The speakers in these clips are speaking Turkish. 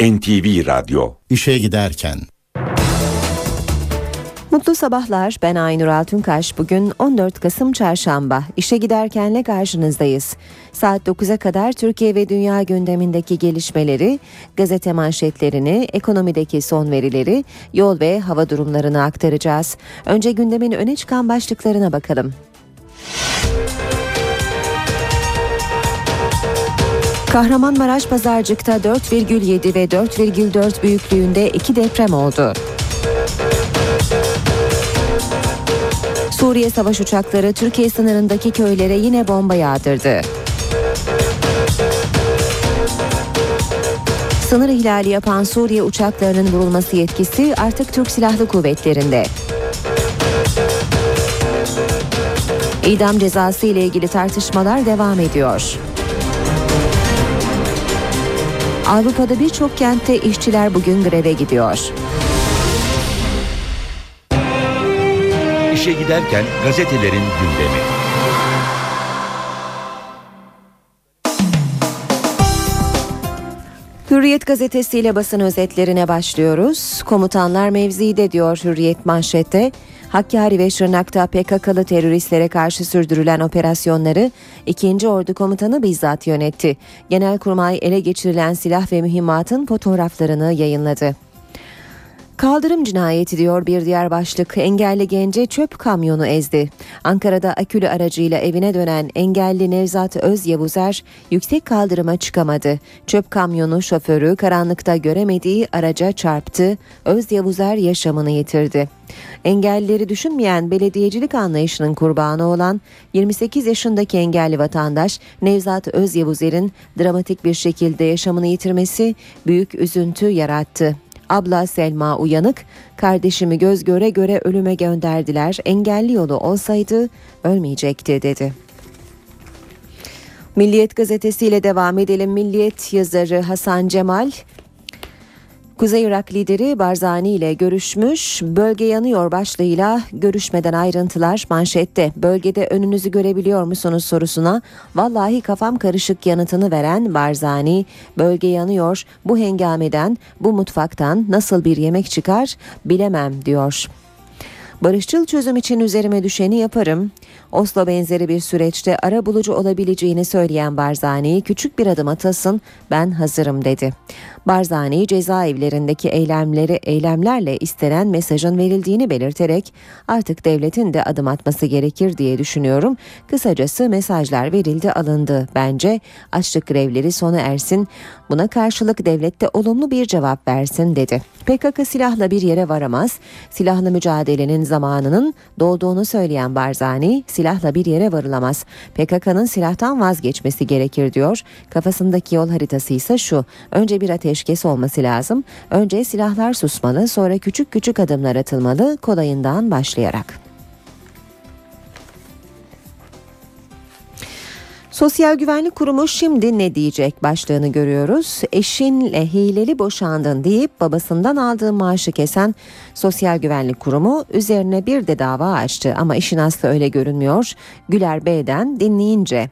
NTV Radyo İşe giderken Mutlu sabahlar. Ben Aynur Altunkaş. Bugün 14 Kasım Çarşamba. İşe giderkenle karşınızdayız. Saat 9'a kadar Türkiye ve dünya gündemindeki gelişmeleri, gazete manşetlerini, ekonomideki son verileri, yol ve hava durumlarını aktaracağız. Önce gündemin öne çıkan başlıklarına bakalım. Kahramanmaraş Pazarcık'ta 4,7 ve 4,4 büyüklüğünde iki deprem oldu. Suriye savaş uçakları Türkiye sınırındaki köylere yine bomba yağdırdı. Sınır ihlali yapan Suriye uçaklarının vurulması yetkisi artık Türk Silahlı Kuvvetleri'nde. İdam cezası ile ilgili tartışmalar devam ediyor. Avrupa'da birçok kentte işçiler bugün greve gidiyor. İşe giderken gazetelerin gündemi. Hürriyet gazetesiyle basın özetlerine başlıyoruz. Komutanlar mevzide diyor Hürriyet manşette. Hakkari ve Şırnak'ta PKK'lı teröristlere karşı sürdürülen operasyonları 2. Ordu Komutanı bizzat yönetti. Genelkurmay ele geçirilen silah ve mühimmatın fotoğraflarını yayınladı. Kaldırım cinayeti diyor bir diğer başlık. Engelli gence çöp kamyonu ezdi. Ankara'da akülü aracıyla evine dönen engelli Nevzat Öz Yavuzer yüksek kaldırıma çıkamadı. Çöp kamyonu şoförü karanlıkta göremediği araca çarptı. Öz Yavuzer yaşamını yitirdi. Engellileri düşünmeyen belediyecilik anlayışının kurbanı olan 28 yaşındaki engelli vatandaş Nevzat Öz Yavuzer'in dramatik bir şekilde yaşamını yitirmesi büyük üzüntü yarattı. Abla Selma uyanık, kardeşimi göz göre göre ölüme gönderdiler, engelli yolu olsaydı ölmeyecekti dedi. Milliyet gazetesiyle devam edelim. Milliyet yazarı Hasan Cemal Kuzey Irak lideri Barzani ile görüşmüş. Bölge yanıyor başlığıyla görüşmeden ayrıntılar manşette. Bölgede önünüzü görebiliyor musunuz sorusuna vallahi kafam karışık yanıtını veren Barzani bölge yanıyor bu hengameden bu mutfaktan nasıl bir yemek çıkar bilemem diyor. Barışçıl çözüm için üzerime düşeni yaparım. Oslo benzeri bir süreçte ara bulucu olabileceğini söyleyen Barzani küçük bir adım atasın ben hazırım dedi. Barzani cezaevlerindeki eylemleri eylemlerle istenen mesajın verildiğini belirterek artık devletin de adım atması gerekir diye düşünüyorum. Kısacası mesajlar verildi alındı. Bence açlık grevleri sona ersin. Buna karşılık devlet de olumlu bir cevap versin dedi. PKK silahla bir yere varamaz. Silahlı mücadelenin zamanının dolduğunu söyleyen Barzani silahla bir yere varılamaz. PKK'nın silahtan vazgeçmesi gerekir diyor. Kafasındaki yol haritası ise şu. Önce bir ateşkes olması lazım. Önce silahlar susmalı, sonra küçük küçük adımlar atılmalı, kolayından başlayarak. Sosyal Güvenlik Kurumu şimdi ne diyecek başlığını görüyoruz. Eşinle hileli boşandın deyip babasından aldığı maaşı kesen Sosyal Güvenlik Kurumu üzerine bir de dava açtı ama işin aslı öyle görünmüyor. Güler Bey'den dinleyince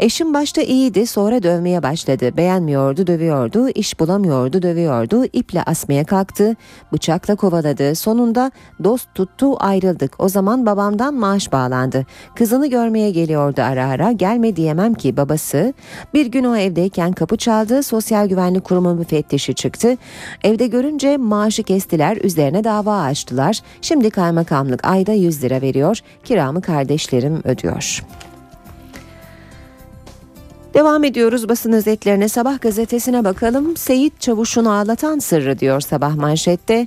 Eşim başta iyiydi sonra dövmeye başladı. Beğenmiyordu dövüyordu, iş bulamıyordu dövüyordu, iple asmaya kalktı, bıçakla kovaladı. Sonunda dost tuttu ayrıldık. O zaman babamdan maaş bağlandı. Kızını görmeye geliyordu ara ara gelme diyemem ki babası. Bir gün o evdeyken kapı çaldı sosyal güvenlik kurumu müfettişi çıktı. Evde görünce maaşı kestiler üzerine dava açtılar. Şimdi kaymakamlık ayda 100 lira veriyor kiramı kardeşlerim ödüyor. Devam ediyoruz basın özetlerine sabah gazetesine bakalım. Seyit Çavuş'un ağlatan sırrı diyor sabah manşette.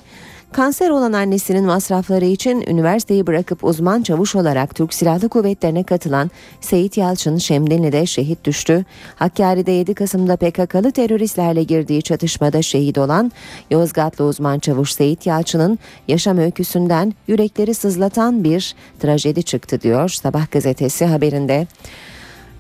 Kanser olan annesinin masrafları için üniversiteyi bırakıp uzman çavuş olarak Türk Silahlı Kuvvetleri'ne katılan Seyit Yalçın Şemdinli'de şehit düştü. Hakkari'de 7 Kasım'da PKK'lı teröristlerle girdiği çatışmada şehit olan Yozgatlı uzman çavuş Seyit Yalçın'ın yaşam öyküsünden yürekleri sızlatan bir trajedi çıktı diyor Sabah gazetesi haberinde.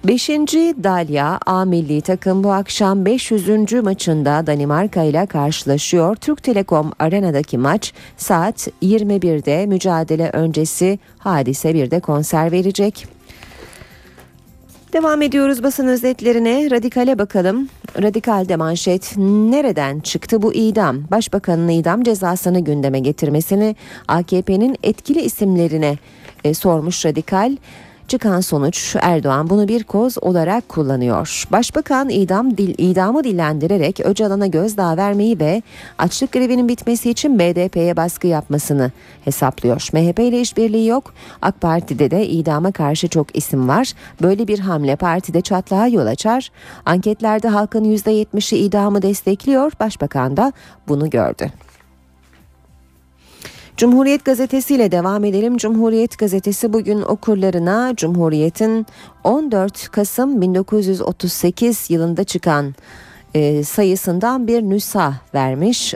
Beşinci Dalya A milli takım bu akşam 500. maçında Danimarka ile karşılaşıyor. Türk Telekom Arena'daki maç saat 21'de mücadele öncesi hadise bir de konser verecek. Devam ediyoruz basın özetlerine. Radikale bakalım. Radikalde manşet nereden çıktı bu idam? Başbakanın idam cezasını gündeme getirmesini AKP'nin etkili isimlerine e, sormuş Radikal. Çıkan sonuç Erdoğan bunu bir koz olarak kullanıyor. Başbakan idam dil, idamı dillendirerek Öcalan'a gözdağı vermeyi ve açlık grevinin bitmesi için BDP'ye baskı yapmasını hesaplıyor. MHP ile işbirliği yok. AK Parti'de de idama karşı çok isim var. Böyle bir hamle partide çatlağa yol açar. Anketlerde halkın %70'i idamı destekliyor. Başbakan da bunu gördü. Cumhuriyet Gazetesi ile devam edelim. Cumhuriyet Gazetesi bugün okurlarına Cumhuriyet'in 14 Kasım 1938 yılında çıkan e, sayısından bir nüsa vermiş.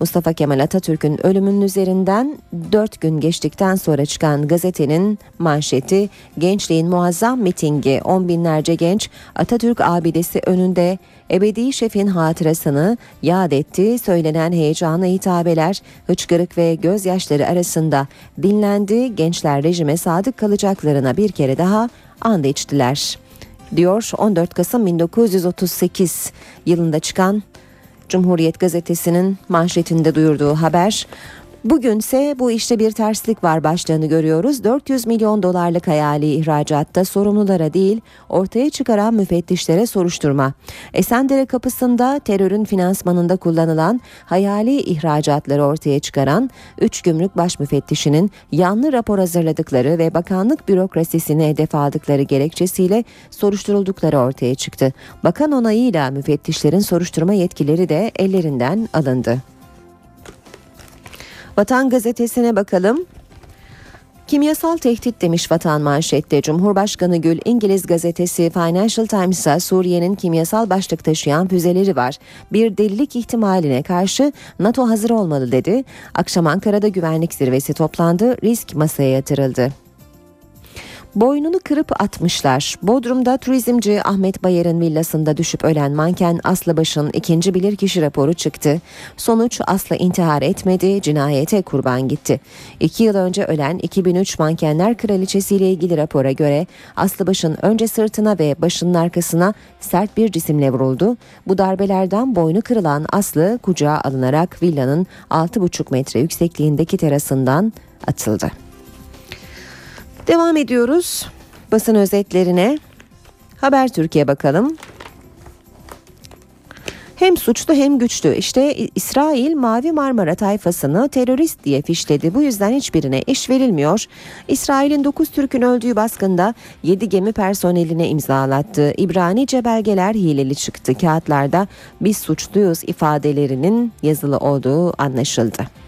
Mustafa Kemal Atatürk'ün ölümünün üzerinden 4 gün geçtikten sonra çıkan gazetenin manşeti gençliğin muazzam mitingi on binlerce genç Atatürk abidesi önünde ebedi şefin hatırasını yad etti. Söylenen heyecanlı hitabeler hıçkırık ve gözyaşları arasında dinlendi. Gençler rejime sadık kalacaklarına bir kere daha and içtiler diyor 14 Kasım 1938 yılında çıkan Cumhuriyet gazetesinin manşetinde duyurduğu haber. Bugünse bu işte bir terslik var başlığını görüyoruz. 400 milyon dolarlık hayali ihracatta sorumlulara değil ortaya çıkaran müfettişlere soruşturma. Esendere kapısında terörün finansmanında kullanılan hayali ihracatları ortaya çıkaran 3 gümrük baş müfettişinin yanlı rapor hazırladıkları ve bakanlık bürokrasisini hedef aldıkları gerekçesiyle soruşturuldukları ortaya çıktı. Bakan onayıyla müfettişlerin soruşturma yetkileri de ellerinden alındı. Vatan gazetesine bakalım. Kimyasal tehdit demiş vatan manşette. Cumhurbaşkanı Gül İngiliz gazetesi Financial Times'a Suriye'nin kimyasal başlık taşıyan füzeleri var. Bir delilik ihtimaline karşı NATO hazır olmalı dedi. Akşam Ankara'da güvenlik zirvesi toplandı. Risk masaya yatırıldı. Boynunu kırıp atmışlar. Bodrum'da turizmci Ahmet Bayer'in villasında düşüp ölen manken Aslı Baş'ın ikinci bilirkişi raporu çıktı. Sonuç Aslı intihar etmedi, cinayete kurban gitti. İki yıl önce ölen 2003 Mankenler Kraliçesi ile ilgili rapora göre Aslı Baş'ın önce sırtına ve başının arkasına sert bir cisimle vuruldu. Bu darbelerden boynu kırılan Aslı kucağa alınarak villanın 6,5 metre yüksekliğindeki terasından atıldı. Devam ediyoruz basın özetlerine. Haber Türkiye bakalım. Hem suçlu hem güçlü. İşte İsrail Mavi Marmara tayfasını terörist diye fişledi. Bu yüzden hiçbirine iş verilmiyor. İsrail'in 9 Türk'ün öldüğü baskında 7 gemi personeline imzalattı. İbranice belgeler hileli çıktı. Kağıtlarda biz suçluyuz ifadelerinin yazılı olduğu anlaşıldı.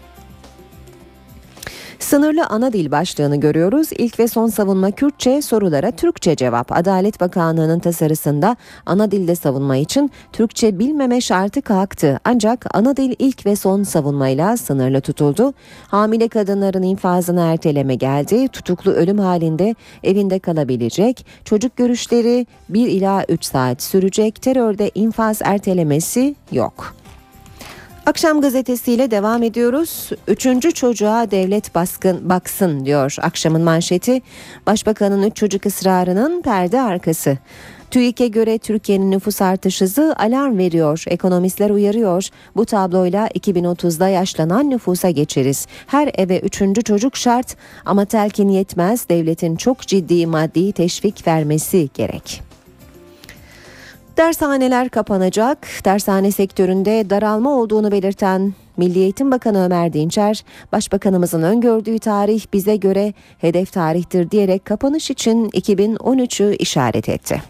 Sınırlı ana dil başlığını görüyoruz. İlk ve son savunma Kürtçe, sorulara Türkçe cevap. Adalet Bakanlığı'nın tasarısında ana dilde savunma için Türkçe bilmeme şartı kalktı. Ancak ana dil ilk ve son savunmayla sınırlı tutuldu. Hamile kadınların infazını erteleme geldi. Tutuklu ölüm halinde evinde kalabilecek. Çocuk görüşleri 1 ila 3 saat sürecek. Terörde infaz ertelemesi yok. Akşam gazetesiyle devam ediyoruz. Üçüncü çocuğa devlet baskın baksın diyor akşamın manşeti. Başbakanın üç çocuk ısrarının perde arkası. TÜİK'e göre Türkiye'nin nüfus artış hızı alarm veriyor. Ekonomistler uyarıyor. Bu tabloyla 2030'da yaşlanan nüfusa geçeriz. Her eve üçüncü çocuk şart ama telkin yetmez. Devletin çok ciddi maddi teşvik vermesi gerek. Dershaneler kapanacak. Dershane sektöründe daralma olduğunu belirten Milli Eğitim Bakanı Ömer Dinçer, Başbakanımızın öngördüğü tarih bize göre hedef tarihtir diyerek kapanış için 2013'ü işaret etti.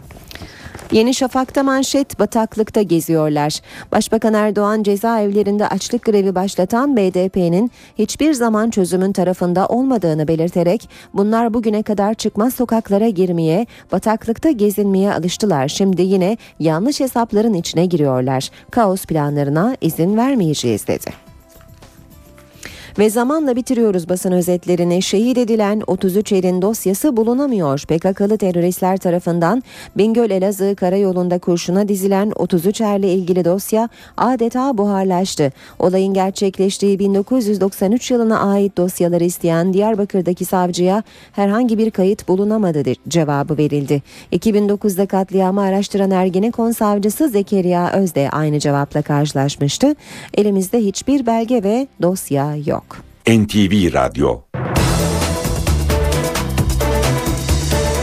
Yeni Şafak'ta manşet bataklıkta geziyorlar. Başbakan Erdoğan cezaevlerinde açlık grevi başlatan BDP'nin hiçbir zaman çözümün tarafında olmadığını belirterek bunlar bugüne kadar çıkmaz sokaklara girmeye, bataklıkta gezinmeye alıştılar. Şimdi yine yanlış hesapların içine giriyorlar. Kaos planlarına izin vermeyeceğiz dedi. Ve zamanla bitiriyoruz basın özetlerini. Şehit edilen 33 erin dosyası bulunamıyor. PKK'lı teröristler tarafından Bingöl Elazığ karayolunda kurşuna dizilen 33 erle ilgili dosya adeta buharlaştı. Olayın gerçekleştiği 1993 yılına ait dosyaları isteyen Diyarbakır'daki savcıya herhangi bir kayıt bulunamadı cevabı verildi. 2009'da katliamı araştıran Ergenekon savcısı Zekeriya Öz de aynı cevapla karşılaşmıştı. Elimizde hiçbir belge ve dosya yok. NTV Radyo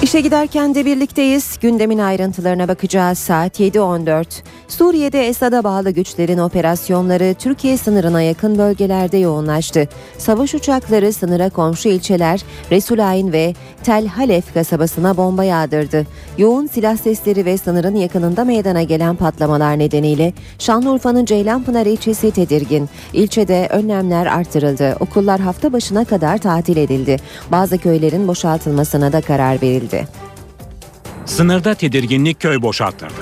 İşe giderken de birlikteyiz. Gündemin ayrıntılarına bakacağız. Saat 7.14. Suriye'de Esad'a bağlı güçlerin operasyonları Türkiye sınırına yakın bölgelerde yoğunlaştı. Savaş uçakları sınıra komşu ilçeler Resulayn ve Tel Halef kasabasına bomba yağdırdı. Yoğun silah sesleri ve sınırın yakınında meydana gelen patlamalar nedeniyle Şanlıurfa'nın Ceylanpınar ilçesi tedirgin. İlçede önlemler artırıldı. Okullar hafta başına kadar tatil edildi. Bazı köylerin boşaltılmasına da karar verildi. Sınırda tedirginlik köy boşalttırdı.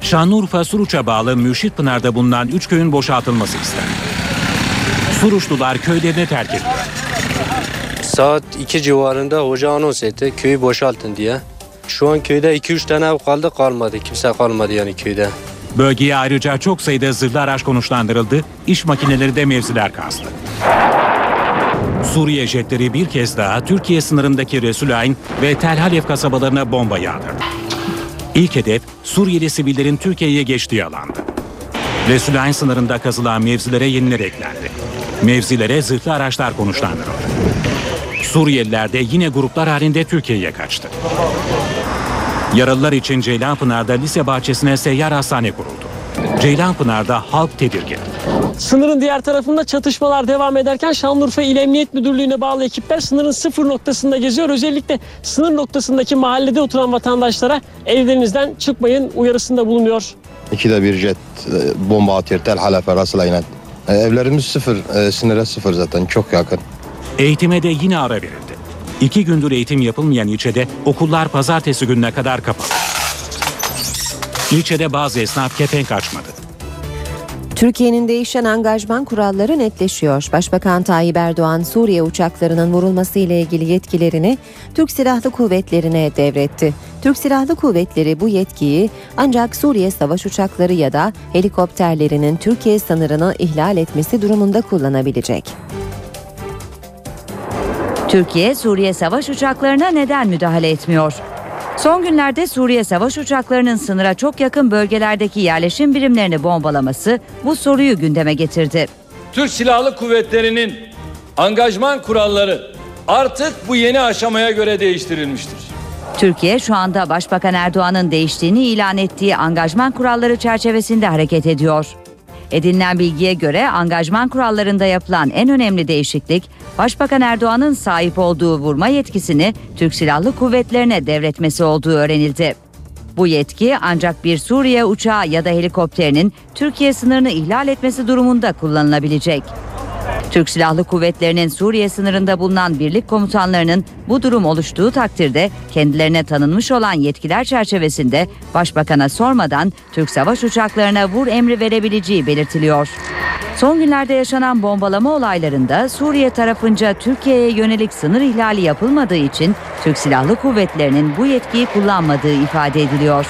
Şanlıurfa Suruç'a bağlı Mürşitpınar'da bulunan 3 köyün boşaltılması istendi. Suruçlular köylerini terk etti. Saat 2 civarında hoca anons etti köyü boşaltın diye. Şu an köyde 2-3 tane ev kaldı kalmadı. Kimse kalmadı yani köyde. Bölgeye ayrıca çok sayıda zırhlı araç konuşlandırıldı, iş makineleri de mevziler kazdı. Suriye jetleri bir kez daha Türkiye sınırındaki Resulayn ve Tel Halef kasabalarına bomba yağdırdı. İlk hedef Suriyeli sivillerin Türkiye'ye geçtiği alandı. Resulayn sınırında kazılan mevzilere yeniler eklendi. Mevzilere zırhlı araçlar konuşlandırıldı. Suriyeliler de yine gruplar halinde Türkiye'ye kaçtı. Yaralılar için Ceylanpınar'da lise bahçesine seyyar hastane kuruldu. Ceylanpınar'da halk tedirgin. Sınırın diğer tarafında çatışmalar devam ederken Şanlıurfa İl Emniyet Müdürlüğü'ne bağlı ekipler sınırın sıfır noktasında geziyor. Özellikle sınır noktasındaki mahallede oturan vatandaşlara evlerinizden çıkmayın uyarısında bulunuyor. İkide bir jet e, bomba atıyor Tel Halef arasıyla inen. E, Evlerimiz sıfır, e, sınıra sıfır zaten çok yakın. Eğitime de yine ara verildi. İki gündür eğitim yapılmayan ilçede okullar pazartesi gününe kadar kapalı. İlçede bazı esnaf kepenk açmadı. Türkiye'nin değişen angajman kuralları netleşiyor. Başbakan Tayyip Erdoğan Suriye uçaklarının vurulması ile ilgili yetkilerini Türk Silahlı Kuvvetleri'ne devretti. Türk Silahlı Kuvvetleri bu yetkiyi ancak Suriye savaş uçakları ya da helikopterlerinin Türkiye sınırını ihlal etmesi durumunda kullanabilecek. Türkiye, Suriye savaş uçaklarına neden müdahale etmiyor? Son günlerde Suriye savaş uçaklarının sınıra çok yakın bölgelerdeki yerleşim birimlerini bombalaması bu soruyu gündeme getirdi. Türk Silahlı Kuvvetleri'nin angajman kuralları artık bu yeni aşamaya göre değiştirilmiştir. Türkiye şu anda Başbakan Erdoğan'ın değiştiğini ilan ettiği angajman kuralları çerçevesinde hareket ediyor. Edinilen bilgiye göre angajman kurallarında yapılan en önemli değişiklik Başbakan Erdoğan'ın sahip olduğu vurma yetkisini Türk Silahlı Kuvvetlerine devretmesi olduğu öğrenildi. Bu yetki ancak bir Suriye uçağı ya da helikopterinin Türkiye sınırını ihlal etmesi durumunda kullanılabilecek. Türk Silahlı Kuvvetleri'nin Suriye sınırında bulunan birlik komutanlarının bu durum oluştuğu takdirde kendilerine tanınmış olan yetkiler çerçevesinde başbakana sormadan Türk savaş uçaklarına vur emri verebileceği belirtiliyor. Son günlerde yaşanan bombalama olaylarında Suriye tarafınca Türkiye'ye yönelik sınır ihlali yapılmadığı için Türk Silahlı Kuvvetleri'nin bu yetkiyi kullanmadığı ifade ediliyor.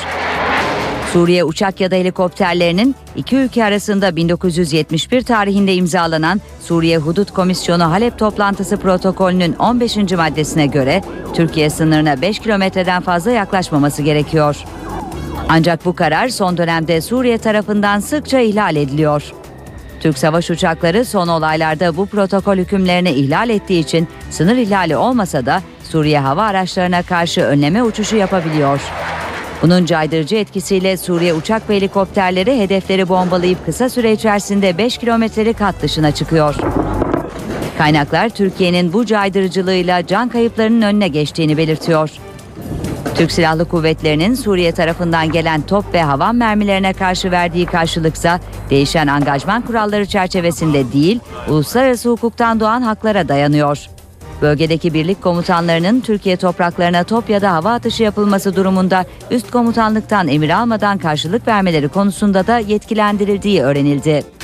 Suriye uçak ya da helikopterlerinin iki ülke arasında 1971 tarihinde imzalanan Suriye Hudut Komisyonu Halep toplantısı protokolünün 15. maddesine göre Türkiye sınırına 5 kilometreden fazla yaklaşmaması gerekiyor. Ancak bu karar son dönemde Suriye tarafından sıkça ihlal ediliyor. Türk savaş uçakları son olaylarda bu protokol hükümlerini ihlal ettiği için sınır ihlali olmasa da Suriye hava araçlarına karşı önleme uçuşu yapabiliyor. Bunun caydırıcı etkisiyle Suriye uçak ve helikopterleri hedefleri bombalayıp kısa süre içerisinde 5 kilometrelik hat dışına çıkıyor. Kaynaklar Türkiye'nin bu caydırıcılığıyla can kayıplarının önüne geçtiğini belirtiyor. Türk Silahlı Kuvvetleri'nin Suriye tarafından gelen top ve havan mermilerine karşı verdiği karşılıksa değişen angajman kuralları çerçevesinde değil, uluslararası hukuktan doğan haklara dayanıyor. Bölgedeki birlik komutanlarının Türkiye topraklarına top ya da hava atışı yapılması durumunda üst komutanlıktan emir almadan karşılık vermeleri konusunda da yetkilendirildiği öğrenildi.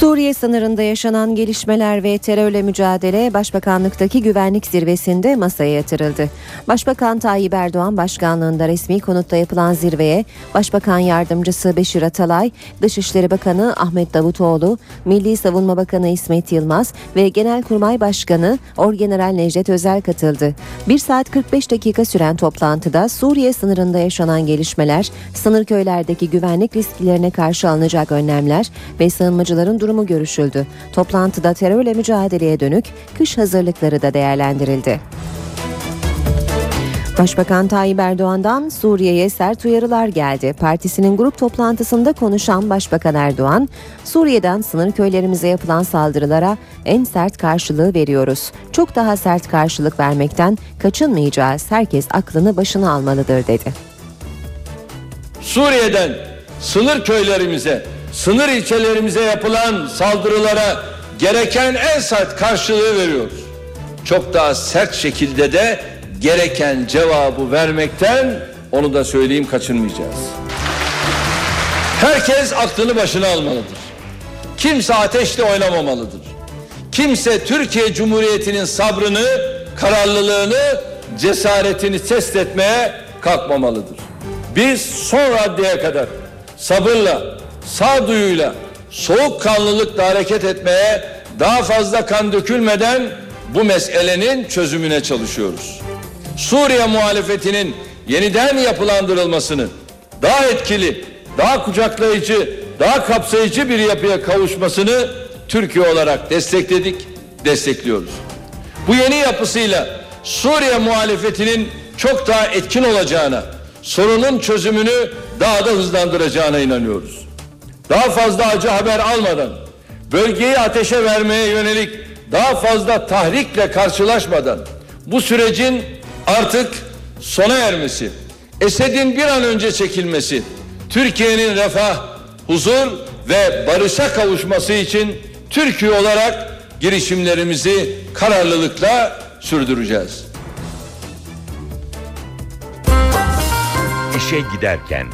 Suriye sınırında yaşanan gelişmeler ve terörle mücadele Başbakanlıktaki güvenlik zirvesinde masaya yatırıldı. Başbakan Tayyip Erdoğan başkanlığında resmi konutta yapılan zirveye Başbakan Yardımcısı Beşir Atalay, Dışişleri Bakanı Ahmet Davutoğlu, Milli Savunma Bakanı İsmet Yılmaz ve Genelkurmay Başkanı Orgeneral Necdet Özel katıldı. 1 saat 45 dakika süren toplantıda Suriye sınırında yaşanan gelişmeler, sınır köylerdeki güvenlik risklerine karşı alınacak önlemler ve sığınmacıların durumu görüşüldü. Toplantıda terörle mücadeleye dönük kış hazırlıkları da değerlendirildi. Başbakan Tayyip Erdoğan'dan Suriye'ye sert uyarılar geldi. Partisinin grup toplantısında konuşan Başbakan Erdoğan, Suriye'den sınır köylerimize yapılan saldırılara en sert karşılığı veriyoruz. Çok daha sert karşılık vermekten kaçınmayacağız. Herkes aklını başına almalıdır dedi. Suriye'den sınır köylerimize, sınır ilçelerimize yapılan saldırılara gereken en sert karşılığı veriyoruz. Çok daha sert şekilde de gereken cevabı vermekten onu da söyleyeyim kaçınmayacağız. Herkes aklını başına almalıdır. Kimse ateşle oynamamalıdır. Kimse Türkiye Cumhuriyeti'nin sabrını, kararlılığını, cesaretini test etmeye kalkmamalıdır. Biz son raddeye kadar sabırla, sağduyuyla, soğukkanlılıkla hareket etmeye daha fazla kan dökülmeden bu meselenin çözümüne çalışıyoruz. Suriye muhalefetinin yeniden yapılandırılmasını daha etkili, daha kucaklayıcı, daha kapsayıcı bir yapıya kavuşmasını Türkiye olarak destekledik, destekliyoruz. Bu yeni yapısıyla Suriye muhalefetinin çok daha etkin olacağına, sorunun çözümünü daha da hızlandıracağına inanıyoruz. Daha fazla acı haber almadan, bölgeyi ateşe vermeye yönelik daha fazla tahrikle karşılaşmadan bu sürecin artık sona ermesi, Esed'in bir an önce çekilmesi, Türkiye'nin refah, huzur ve barışa kavuşması için Türkiye olarak girişimlerimizi kararlılıkla sürdüreceğiz. İşe giderken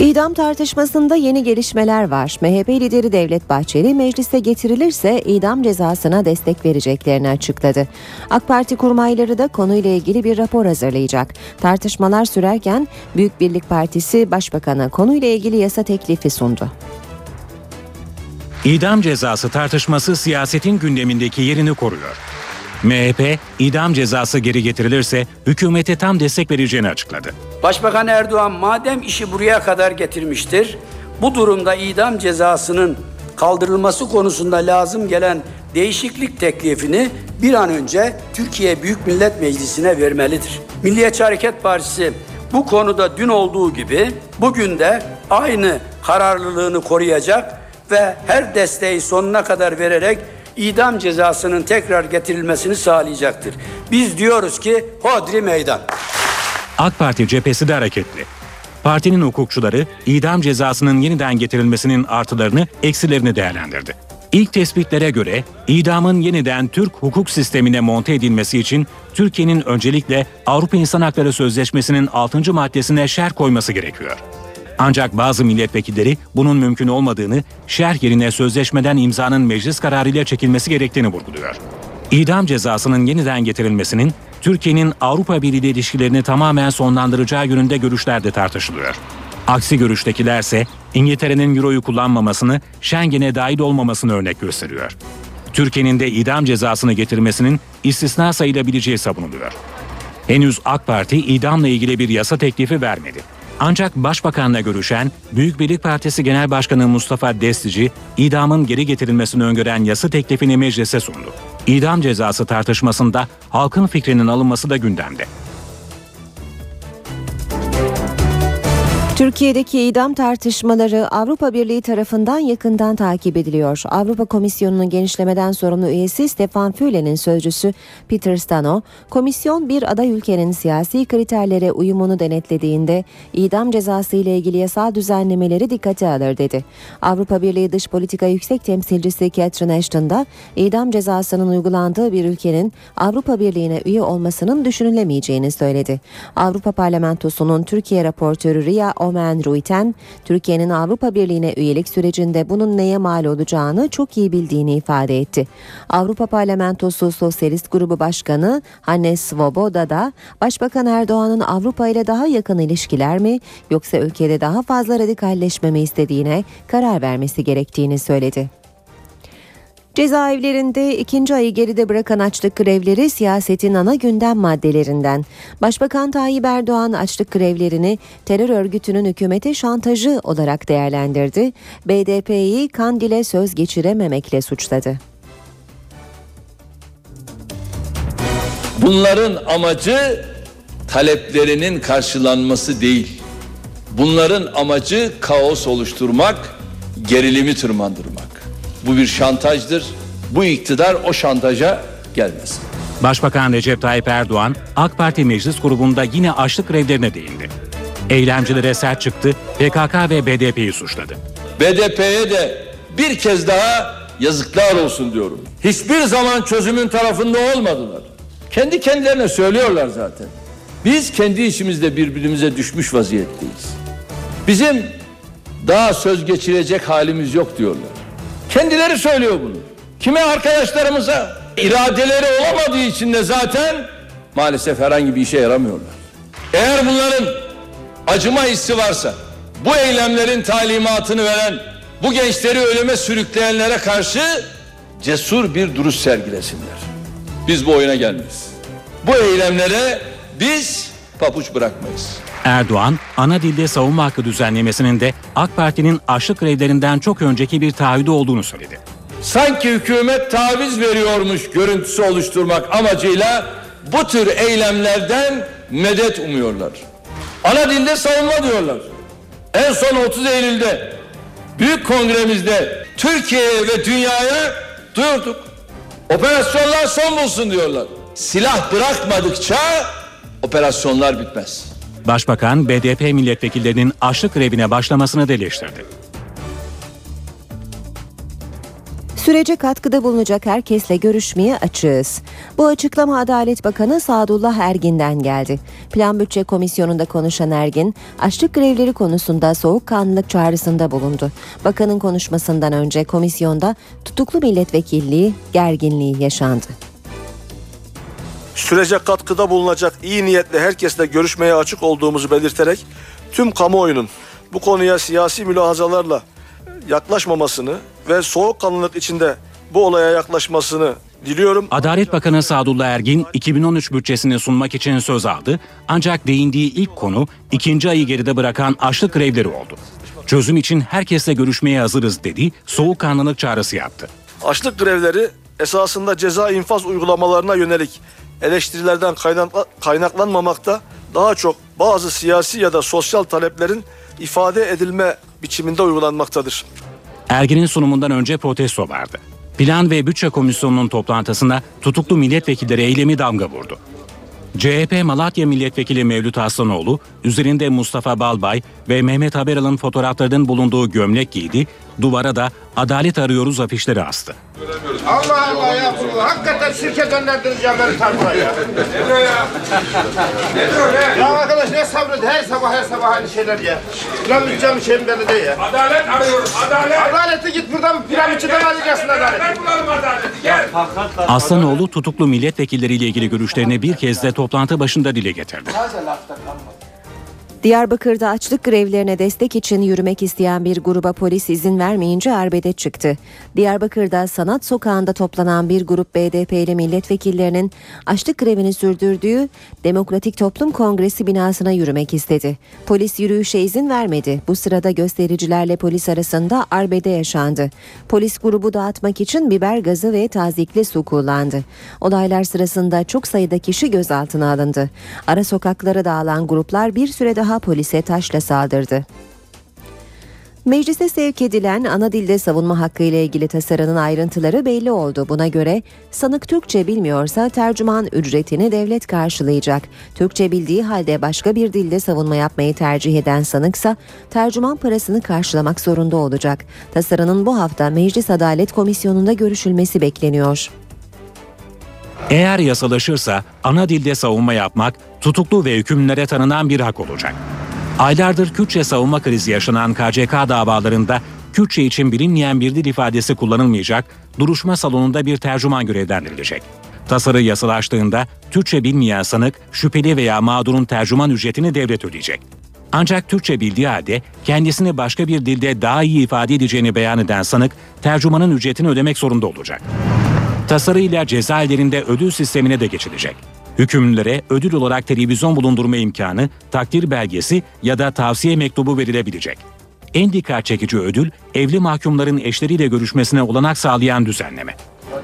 İdam tartışmasında yeni gelişmeler var. MHP lideri Devlet Bahçeli meclise getirilirse idam cezasına destek vereceklerini açıkladı. AK Parti kurmayları da konuyla ilgili bir rapor hazırlayacak. Tartışmalar sürerken Büyük Birlik Partisi Başbakan'a konuyla ilgili yasa teklifi sundu. İdam cezası tartışması siyasetin gündemindeki yerini koruyor. MHP, idam cezası geri getirilirse hükümete tam destek vereceğini açıkladı. Başbakan Erdoğan madem işi buraya kadar getirmiştir, bu durumda idam cezasının kaldırılması konusunda lazım gelen değişiklik teklifini bir an önce Türkiye Büyük Millet Meclisi'ne vermelidir. Milliyetçi Hareket Partisi bu konuda dün olduğu gibi bugün de aynı kararlılığını koruyacak ve her desteği sonuna kadar vererek idam cezasının tekrar getirilmesini sağlayacaktır. Biz diyoruz ki hodri meydan. AK Parti cephesi de hareketli. Partinin hukukçuları idam cezasının yeniden getirilmesinin artılarını, eksilerini değerlendirdi. İlk tespitlere göre idamın yeniden Türk hukuk sistemine monte edilmesi için Türkiye'nin öncelikle Avrupa İnsan Hakları Sözleşmesi'nin 6. maddesine şer koyması gerekiyor. Ancak bazı milletvekilleri bunun mümkün olmadığını, şerh yerine sözleşmeden imzanın meclis kararıyla çekilmesi gerektiğini vurguluyor. İdam cezasının yeniden getirilmesinin Türkiye'nin Avrupa Birliği ilişkilerini tamamen sonlandıracağı yönünde görüşler de tartışılıyor. Aksi görüştekilerse İngiltere'nin Euro'yu kullanmamasını, Schengen'e dahil olmamasını örnek gösteriyor. Türkiye'nin de idam cezasını getirmesinin istisna sayılabileceği savunuluyor. Henüz AK Parti idamla ilgili bir yasa teklifi vermedi. Ancak Başbakanla görüşen Büyük Birlik Partisi Genel Başkanı Mustafa Destici, idamın geri getirilmesini öngören yasa teklifini meclise sundu. İdam cezası tartışmasında halkın fikrinin alınması da gündemde. Türkiye'deki idam tartışmaları Avrupa Birliği tarafından yakından takip ediliyor. Avrupa Komisyonu'nun genişlemeden sorumlu üyesi Stefan Füle'nin sözcüsü Peter Stano, komisyon bir aday ülkenin siyasi kriterlere uyumunu denetlediğinde idam cezası ile ilgili yasal düzenlemeleri dikkate alır dedi. Avrupa Birliği Dış Politika Yüksek Temsilcisi Catherine Ashton da idam cezasının uygulandığı bir ülkenin Avrupa Birliği'ne üye olmasının düşünülemeyeceğini söyledi. Avrupa Parlamentosu'nun Türkiye raportörü Ria Omen Ruiten, Türkiye'nin Avrupa Birliği'ne üyelik sürecinde bunun neye mal olacağını çok iyi bildiğini ifade etti. Avrupa Parlamentosu Sosyalist Grubu Başkanı Hannes Svoboda da Başbakan Erdoğan'ın Avrupa ile daha yakın ilişkiler mi yoksa ülkede daha fazla radikalleşme mi istediğine karar vermesi gerektiğini söyledi. Cezaevlerinde ikinci ayı geride bırakan açlık grevleri siyasetin ana gündem maddelerinden. Başbakan Tayyip Erdoğan açlık grevlerini terör örgütünün hükümete şantajı olarak değerlendirdi. BDP'yi Kandil'e söz geçirememekle suçladı. Bunların amacı taleplerinin karşılanması değil. Bunların amacı kaos oluşturmak, gerilimi tırmandırmak. Bu bir şantajdır. Bu iktidar o şantaja gelmesin. Başbakan Recep Tayyip Erdoğan, AK Parti meclis grubunda yine açlık grevlerine değindi. Eylemcilere sert çıktı, PKK ve BDP'yi suçladı. BDP'ye de bir kez daha yazıklar olsun diyorum. Hiçbir zaman çözümün tarafında olmadılar. Kendi kendilerine söylüyorlar zaten. Biz kendi içimizde birbirimize düşmüş vaziyetteyiz. Bizim daha söz geçirecek halimiz yok diyorlar. Kendileri söylüyor bunu. Kime arkadaşlarımıza iradeleri olamadığı için de zaten maalesef herhangi bir işe yaramıyorlar. Eğer bunların acıma hissi varsa bu eylemlerin talimatını veren bu gençleri ölüme sürükleyenlere karşı cesur bir duruş sergilesinler. Biz bu oyuna gelmeyiz. Bu eylemlere biz papuç bırakmayız. Erdoğan, ana dilde savunma hakkı düzenlemesinin de AK Parti'nin açlık grevlerinden çok önceki bir taahhüdü olduğunu söyledi. Sanki hükümet taviz veriyormuş görüntüsü oluşturmak amacıyla bu tür eylemlerden medet umuyorlar. Ana dilde savunma diyorlar. En son 30 Eylül'de büyük kongremizde Türkiye'ye ve dünyaya duyurduk. Operasyonlar son bulsun diyorlar. Silah bırakmadıkça operasyonlar bitmez. Başbakan, BDP milletvekillerinin açlık grevine başlamasını da eleştirdi. Sürece katkıda bulunacak herkesle görüşmeye açığız. Bu açıklama Adalet Bakanı Sadullah Ergin'den geldi. Plan Bütçe Komisyonu'nda konuşan Ergin, açlık grevleri konusunda soğukkanlılık çağrısında bulundu. Bakanın konuşmasından önce komisyonda tutuklu milletvekilliği gerginliği yaşandı. Sürece katkıda bulunacak iyi niyetle herkesle görüşmeye açık olduğumuzu belirterek tüm kamuoyunun bu konuya siyasi mülahazalarla yaklaşmamasını ve soğukkanlılık içinde bu olaya yaklaşmasını diliyorum. Adalet Bakanı Sadullah Ergin 2013 bütçesini sunmak için söz aldı ancak değindiği ilk konu ikinci ayı geride bırakan açlık grevleri oldu. Çözüm için herkesle görüşmeye hazırız dedi, soğukkanlılık çağrısı yaptı. Açlık grevleri esasında ceza infaz uygulamalarına yönelik eleştirilerden kaynakla- kaynaklanmamakta daha çok bazı siyasi ya da sosyal taleplerin ifade edilme biçiminde uygulanmaktadır. Ergin'in sunumundan önce protesto vardı. Plan ve Bütçe Komisyonu'nun toplantısında tutuklu milletvekilleri eylemi damga vurdu. CHP Malatya Milletvekili Mevlüt Aslanoğlu, üzerinde Mustafa Balbay ve Mehmet Haberal'ın fotoğraflarının bulunduğu gömlek giydi, duvara da adalet arıyoruz afişleri astı. Allah Allah ya. Hakikaten şirke gönderdiniz ya beni tartmaya ya. Nedir ya? Nedir ya? arkadaş ne sabrı her sabah her sabah aynı şeyler ya. Plan bütçem şeyim belli değil ya. Adalet arıyoruz. Adalet. Adaleti git buradan plan bütçeden alacaksın adaleti. Gel bulalım adaleti. Gel. Aslanoğlu tutuklu milletvekilleriyle ilgili görüşlerini bir kez de toplantı başında dile getirdi. Diyarbakır'da açlık grevlerine destek için yürümek isteyen bir gruba polis izin vermeyince arbede çıktı. Diyarbakır'da Sanat Sokağı'nda toplanan bir grup BDP'li milletvekillerinin açlık grevini sürdürdüğü Demokratik Toplum Kongresi binasına yürümek istedi. Polis yürüyüşe izin vermedi. Bu sırada göstericilerle polis arasında arbede yaşandı. Polis grubu dağıtmak için biber gazı ve tazikli su kullandı. Olaylar sırasında çok sayıda kişi gözaltına alındı. Ara sokaklara dağılan gruplar bir süre daha polise taşla saldırdı. Meclise sevk edilen ana dilde savunma hakkı ile ilgili tasarının ayrıntıları belli oldu. Buna göre sanık Türkçe bilmiyorsa tercüman ücretini devlet karşılayacak. Türkçe bildiği halde başka bir dilde savunma yapmayı tercih eden sanıksa tercüman parasını karşılamak zorunda olacak. Tasarının bu hafta Meclis Adalet Komisyonu'nda görüşülmesi bekleniyor. Eğer yasalaşırsa ana dilde savunma yapmak tutuklu ve hükümlülere tanınan bir hak olacak. Aylardır Kürtçe savunma krizi yaşanan KCK davalarında Kürtçe için bilinmeyen bir dil ifadesi kullanılmayacak, duruşma salonunda bir tercüman görevlendirilecek. Tasarı yasalaştığında Türkçe bilmeyen sanık şüpheli veya mağdurun tercüman ücretini devlet ödeyecek. Ancak Türkçe bildiği halde kendisini başka bir dilde daha iyi ifade edeceğini beyan eden sanık tercümanın ücretini ödemek zorunda olacak. Tasarıyla cezaevlerinde ödül sistemine de geçilecek. Hükümlülere ödül olarak televizyon bulundurma imkanı, takdir belgesi ya da tavsiye mektubu verilebilecek. En dikkat çekici ödül, evli mahkumların eşleriyle görüşmesine olanak sağlayan düzenleme.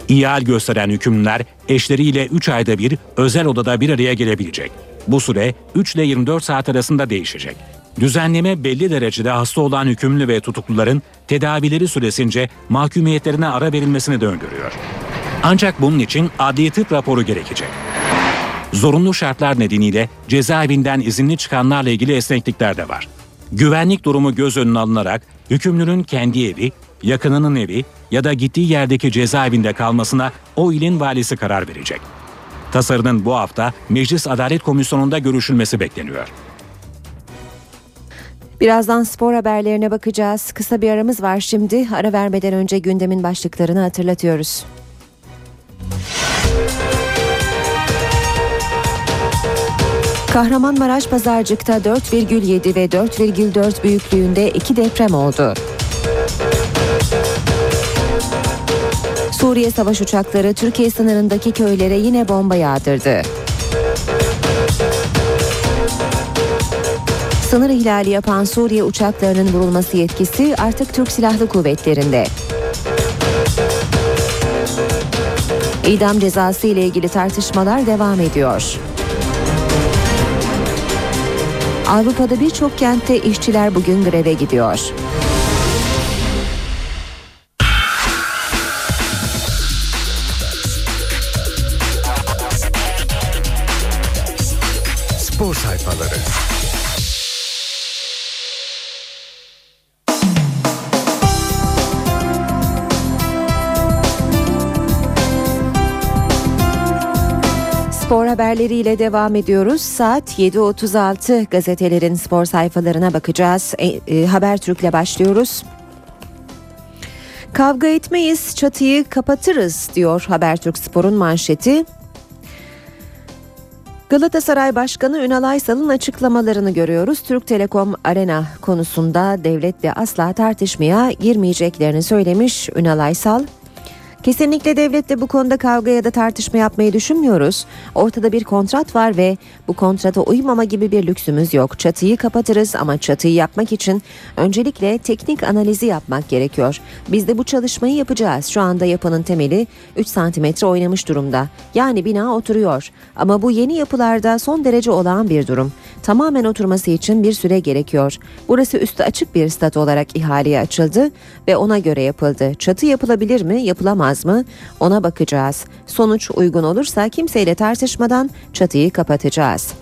İhal gösteren hükümlüler eşleriyle 3 ayda bir özel odada bir araya gelebilecek. Bu süre 3 ile 24 saat arasında değişecek. Düzenleme belli derecede hasta olan hükümlü ve tutukluların tedavileri süresince mahkumiyetlerine ara verilmesini de öngörüyor. Ancak bunun için adli tıp raporu gerekecek. Zorunlu şartlar nedeniyle cezaevinden izinli çıkanlarla ilgili esneklikler de var. Güvenlik durumu göz önüne alınarak hükümlünün kendi evi, yakınının evi ya da gittiği yerdeki cezaevinde kalmasına o ilin valisi karar verecek. Tasarının bu hafta Meclis Adalet Komisyonu'nda görüşülmesi bekleniyor. Birazdan spor haberlerine bakacağız. Kısa bir aramız var şimdi. Ara vermeden önce gündemin başlıklarını hatırlatıyoruz. Kahramanmaraş Pazarcık'ta 4,7 ve 4,4 büyüklüğünde iki deprem oldu. Suriye savaş uçakları Türkiye sınırındaki köylere yine bomba yağdırdı. Sınır ihlali yapan Suriye uçaklarının vurulması yetkisi artık Türk Silahlı Kuvvetleri'nde. İdam cezası ile ilgili tartışmalar devam ediyor. Avrupa'da birçok kentte işçiler bugün greve gidiyor. Haberleriyle devam ediyoruz. Saat 7.36 gazetelerin spor sayfalarına bakacağız. E, e, Habertürk'le başlıyoruz. Kavga etmeyiz, çatıyı kapatırız diyor Habertürk Spor'un manşeti. Galatasaray Başkanı Ünal Aysal'ın açıklamalarını görüyoruz. Türk Telekom Arena konusunda devletle asla tartışmaya girmeyeceklerini söylemiş Ünal Aysal. Kesinlikle devletle bu konuda kavga ya da tartışma yapmayı düşünmüyoruz. Ortada bir kontrat var ve bu kontrata uymama gibi bir lüksümüz yok. Çatıyı kapatırız ama çatıyı yapmak için öncelikle teknik analizi yapmak gerekiyor. Biz de bu çalışmayı yapacağız. Şu anda yapının temeli 3 santimetre oynamış durumda. Yani bina oturuyor. Ama bu yeni yapılarda son derece olağan bir durum. Tamamen oturması için bir süre gerekiyor. Burası üstü açık bir stat olarak ihaleye açıldı ve ona göre yapıldı. Çatı yapılabilir mi, yapılamaz mı? Ona bakacağız. Sonuç uygun olursa kimseyle tartışmadan çatıyı kapatacağız.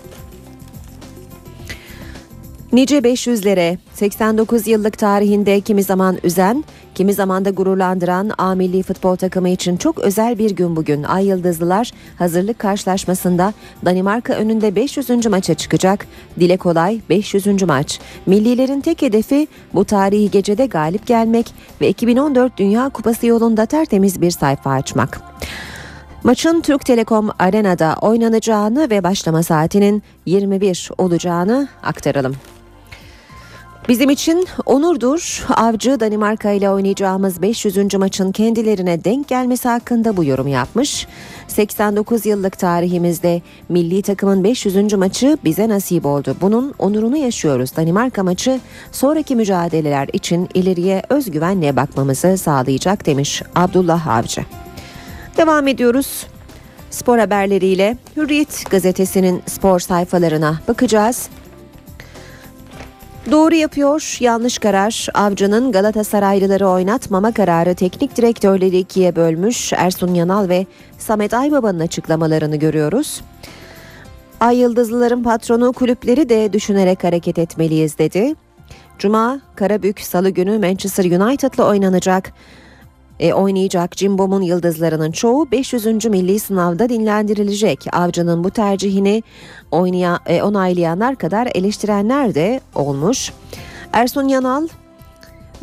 Nice 500'lere 89 yıllık tarihinde kimi zaman üzen, kimi zaman da gururlandıran A milli futbol takımı için çok özel bir gün bugün. Ay Yıldızlılar hazırlık karşılaşmasında Danimarka önünde 500. maça çıkacak. Dile kolay 500. maç. Millilerin tek hedefi bu tarihi gecede galip gelmek ve 2014 Dünya Kupası yolunda tertemiz bir sayfa açmak. Maçın Türk Telekom Arena'da oynanacağını ve başlama saatinin 21 olacağını aktaralım. Bizim için onurdur. Avcı Danimarka ile oynayacağımız 500. maçın kendilerine denk gelmesi hakkında bu yorum yapmış. 89 yıllık tarihimizde milli takımın 500. maçı bize nasip oldu. Bunun onurunu yaşıyoruz. Danimarka maçı sonraki mücadeleler için ileriye özgüvenle bakmamızı sağlayacak demiş Abdullah Avcı. Devam ediyoruz. Spor haberleriyle Hürriyet gazetesinin spor sayfalarına bakacağız. Doğru yapıyor, yanlış karar. Avcı'nın Galatasaraylıları oynatmama kararı teknik direktörleri ikiye bölmüş. Ersun Yanal ve Samet Aybaba'nın açıklamalarını görüyoruz. Ay Yıldızlıların patronu kulüpleri de düşünerek hareket etmeliyiz dedi. Cuma, Karabük, Salı günü Manchester United'la oynanacak. E, oynayacak Cimbom'un yıldızlarının çoğu 500. milli sınavda dinlendirilecek. Avcı'nın bu tercihini oynaya, e, onaylayanlar kadar eleştirenler de olmuş. Ersun Yanal